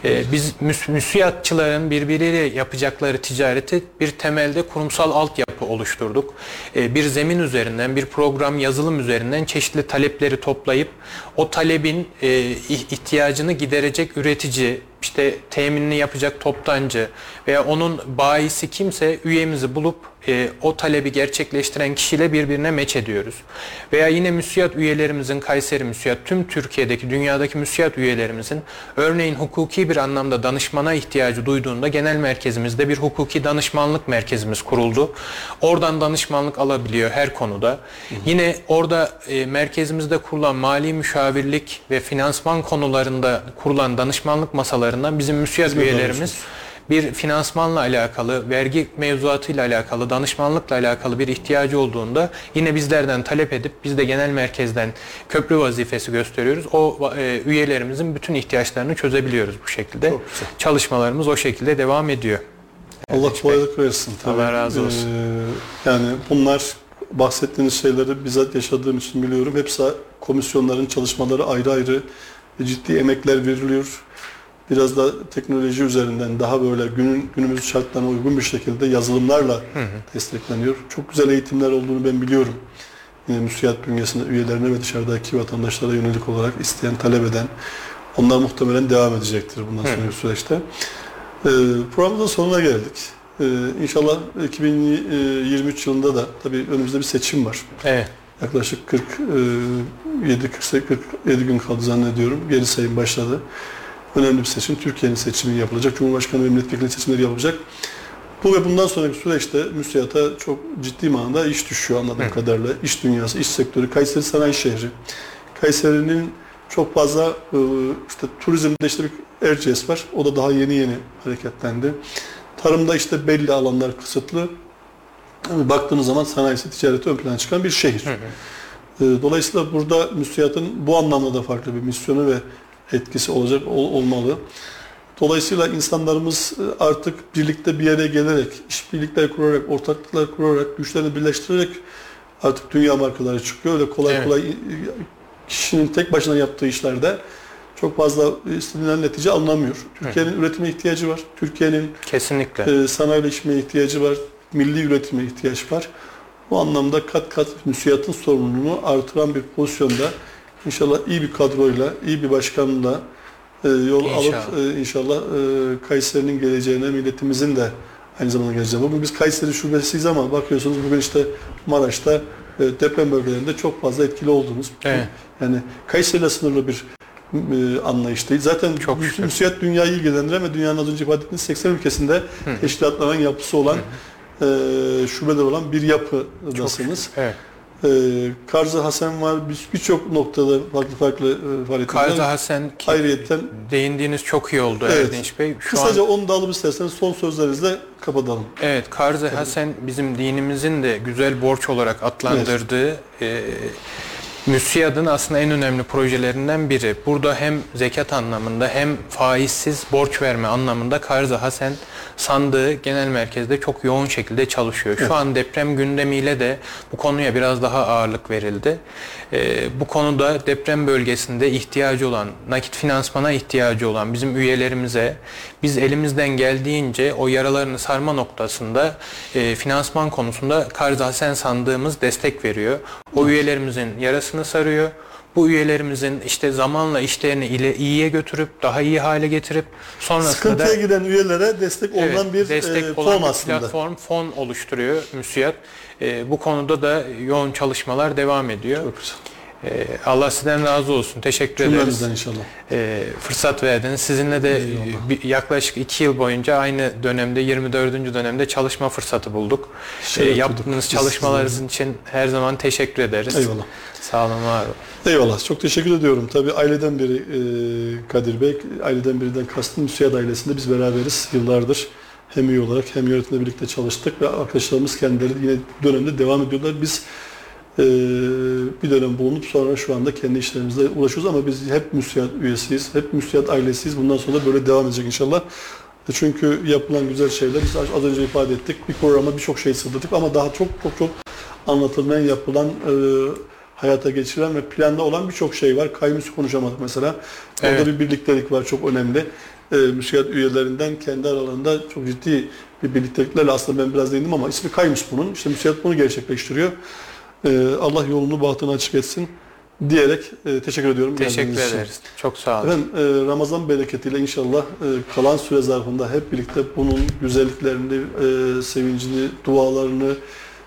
E, biz müs müsiyatçıların birbirleriyle yapacakları ticareti bir temelde kurumsal altyapı oluşturduk. E, bir zemin üzerinden, bir program yazılım üzerinden çeşitli talepleri toplayıp o talebin ihtiyacını giderecek üretici, işte teminini yapacak toptancı veya onun bayisi kimse üyemizi bulup e, o talebi gerçekleştiren kişiyle birbirine meç ediyoruz. Veya yine müsiyat üyelerimizin Kayseri Müsiyat, tüm Türkiye'deki, dünyadaki müsiyat üyelerimizin örneğin hukuki bir anlamda danışmana ihtiyacı duyduğunda genel merkezimizde bir hukuki danışmanlık merkezimiz kuruldu. Oradan danışmanlık alabiliyor her konuda. Hı hı. Yine orada e, merkezimizde kurulan mali müşavirlik ve finansman konularında kurulan danışmanlık masalarından bizim müsiyat üyelerimiz bir finansmanla alakalı, vergi mevzuatıyla alakalı, danışmanlıkla alakalı bir ihtiyacı olduğunda yine bizlerden talep edip biz de genel merkezden köprü vazifesi gösteriyoruz. O e, üyelerimizin bütün ihtiyaçlarını çözebiliyoruz bu şekilde. Çalışmalarımız o şekilde devam ediyor. Allah kolaylık versin. Tabii. Allah razı olsun. Ee, yani bunlar bahsettiğiniz şeyleri bizzat yaşadığım için biliyorum. Hepsi komisyonların çalışmaları ayrı ayrı ciddi emekler veriliyor biraz da teknoloji üzerinden daha böyle günün günümüz şartlarına uygun bir şekilde yazılımlarla hı hı. destekleniyor. Çok güzel eğitimler olduğunu ben biliyorum. Yine müsiyat bünyesinde üyelerine ve dışarıdaki vatandaşlara yönelik olarak isteyen, talep eden onlar muhtemelen devam edecektir bundan sonraki süreçte. Ee, programımızın sonuna geldik. Ee, inşallah 2023 yılında da tabii önümüzde bir seçim var. Evet. Yaklaşık 47 47 gün kaldı zannediyorum. Geri sayım başladı önemli bir seçim. Türkiye'nin seçimi yapılacak. Cumhurbaşkanı ve milletvekili seçimleri yapılacak. Bu ve bundan sonraki süreçte müsiyata çok ciddi manada iş düşüyor anladığım Hı. kadarıyla. İş dünyası, iş sektörü. Kayseri sanayi şehri. Kayseri'nin çok fazla e, işte turizmde işte bir Erciyes var. O da daha yeni yeni hareketlendi. Tarımda işte belli alanlar kısıtlı. Yani baktığınız zaman sanayisi, ticareti ön plana çıkan bir şehir. Hı hı. E, dolayısıyla burada müsiyatın bu anlamda da farklı bir misyonu ve etkisi olacak ol, olmalı. Dolayısıyla insanlarımız e, artık birlikte bir yere gelerek, işbirlikler kurarak, ortaklıklar kurarak, güçlerini birleştirerek artık dünya markaları çıkıyor. Öyle kolay evet. kolay e, kişinin tek başına yaptığı işlerde çok fazla istenilen netice alınamıyor. Türkiye'nin üretime ihtiyacı var. Türkiye'nin kesinlikle e, sanayileşmeye ihtiyacı var. Milli üretime ihtiyaç var. Bu anlamda kat kat müsiyatın sorumluluğunu artıran bir pozisyonda İnşallah iyi bir kadroyla, iyi bir başkanla e, yol inşallah. alıp e, inşallah e, Kayseri'nin geleceğine, milletimizin de aynı zamanda geleceğine. Bugün biz Kayseri şubesiyiz ama bakıyorsunuz bugün işte Maraş'ta e, deprem bölgelerinde çok fazla etkili olduğumuz. Evet. Yani Kayseri'yle sınırlı bir e, anlayış değil. Zaten çok müsiyat dünyayı ilgilendiren ve dünyanın az önce ifade ettiğiniz 80 ülkesinde Hı. teşkilatlanan yapısı olan Hı. e, şubeler olan bir yapıdasınız. Çok, evet. E, Karzı Hasan var. Birçok noktada farklı farklı e, faaliyetler. Karzı Hasan ayrıyetten değindiğiniz çok iyi oldu evet. Erdinç Bey. Şu Kısaca an, onu da alıp isterseniz son sözlerinizle kapatalım. Evet, Karzı Hasan bizim dinimizin de güzel borç olarak adlandırdığı evet. e, MÜSİAD'ın aslında en önemli projelerinden biri. Burada hem zekat anlamında hem faizsiz borç verme anlamında Karzı Hasen sandığı genel merkezde çok yoğun şekilde çalışıyor. Şu an deprem gündemiyle de bu konuya biraz daha ağırlık verildi. Ee, bu konuda deprem bölgesinde ihtiyacı olan, nakit finansmana ihtiyacı olan bizim üyelerimize biz elimizden geldiğince o yaralarını sarma noktasında e, finansman konusunda Karz Hasen sandığımız destek veriyor. O üyelerimizin yarasını sarıyor. Bu üyelerimizin işte zamanla işlerini ile iyiye götürüp daha iyi hale getirip sonrasında Sıkıntıya da giren üyelere destek Evet, olan bir destek e, olan fon bir aslında. platform fon oluşturuyor müsiyat. E, bu konuda da yoğun çalışmalar devam ediyor. Çok güzel. E, Allah sizden razı olsun. Teşekkür ederiz. Cümlemizden inşallah. E, fırsat verdiniz. Sizinle de bir- yaklaşık iki yıl boyunca aynı dönemde 24. dönemde çalışma fırsatı bulduk. E, duyduk. yaptığınız çalışmalarınız için her zaman teşekkür ederiz. Eyvallah. Sağ olun var olun. Eyvallah. Çok teşekkür ediyorum. Tabii aileden biri e, Kadir Bey, aileden birinden kastım Müsiyat ailesinde biz beraberiz yıllardır. Hem üye olarak hem yönetimle birlikte çalıştık ve arkadaşlarımız kendileri yine dönemde devam ediyorlar. Biz e, bir dönem bulunup sonra şu anda kendi işlerimizle ulaşıyoruz ama biz hep Müsiyat üyesiyiz, hep Müsiyat ailesiyiz. Bundan sonra da böyle devam edecek inşallah. E, Çünkü yapılan güzel şeyler, biz az önce ifade ettik, bir programa birçok şey sığdırdık ama daha çok çok çok anlatılmayan, yapılan, e, hayata geçirilen ve planda olan birçok şey var. Kayyumsu konuşamadık mesela. Orada Evet. bir birliktelik var, çok önemli. E, müsiyat üyelerinden kendi aralarında çok ciddi bir birlikteliklerle aslında ben biraz değindim ama ismi Kaymus bunun. İşte müsiyat bunu gerçekleştiriyor. E, Allah yolunu bahtını açık etsin diyerek e, teşekkür ediyorum. Teşekkür geldiğiniz için. ederiz. Çok sağ olun. Efendim e, Ramazan bereketiyle inşallah e, kalan süre zarfında hep birlikte bunun güzelliklerini, e, sevincini, dualarını,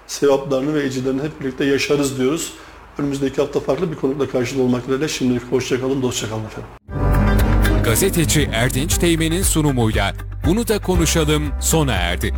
sevaplarını ve ecirlerini hep birlikte yaşarız diyoruz. Önümüzdeki hafta farklı bir konukla karşılığı olmak dileğiyle şimdilik hoşçakalın, dostçakalın efendim. Gazeteci Erdinç Teğmen'in sunumuyla Bunu da konuşalım sona erdi.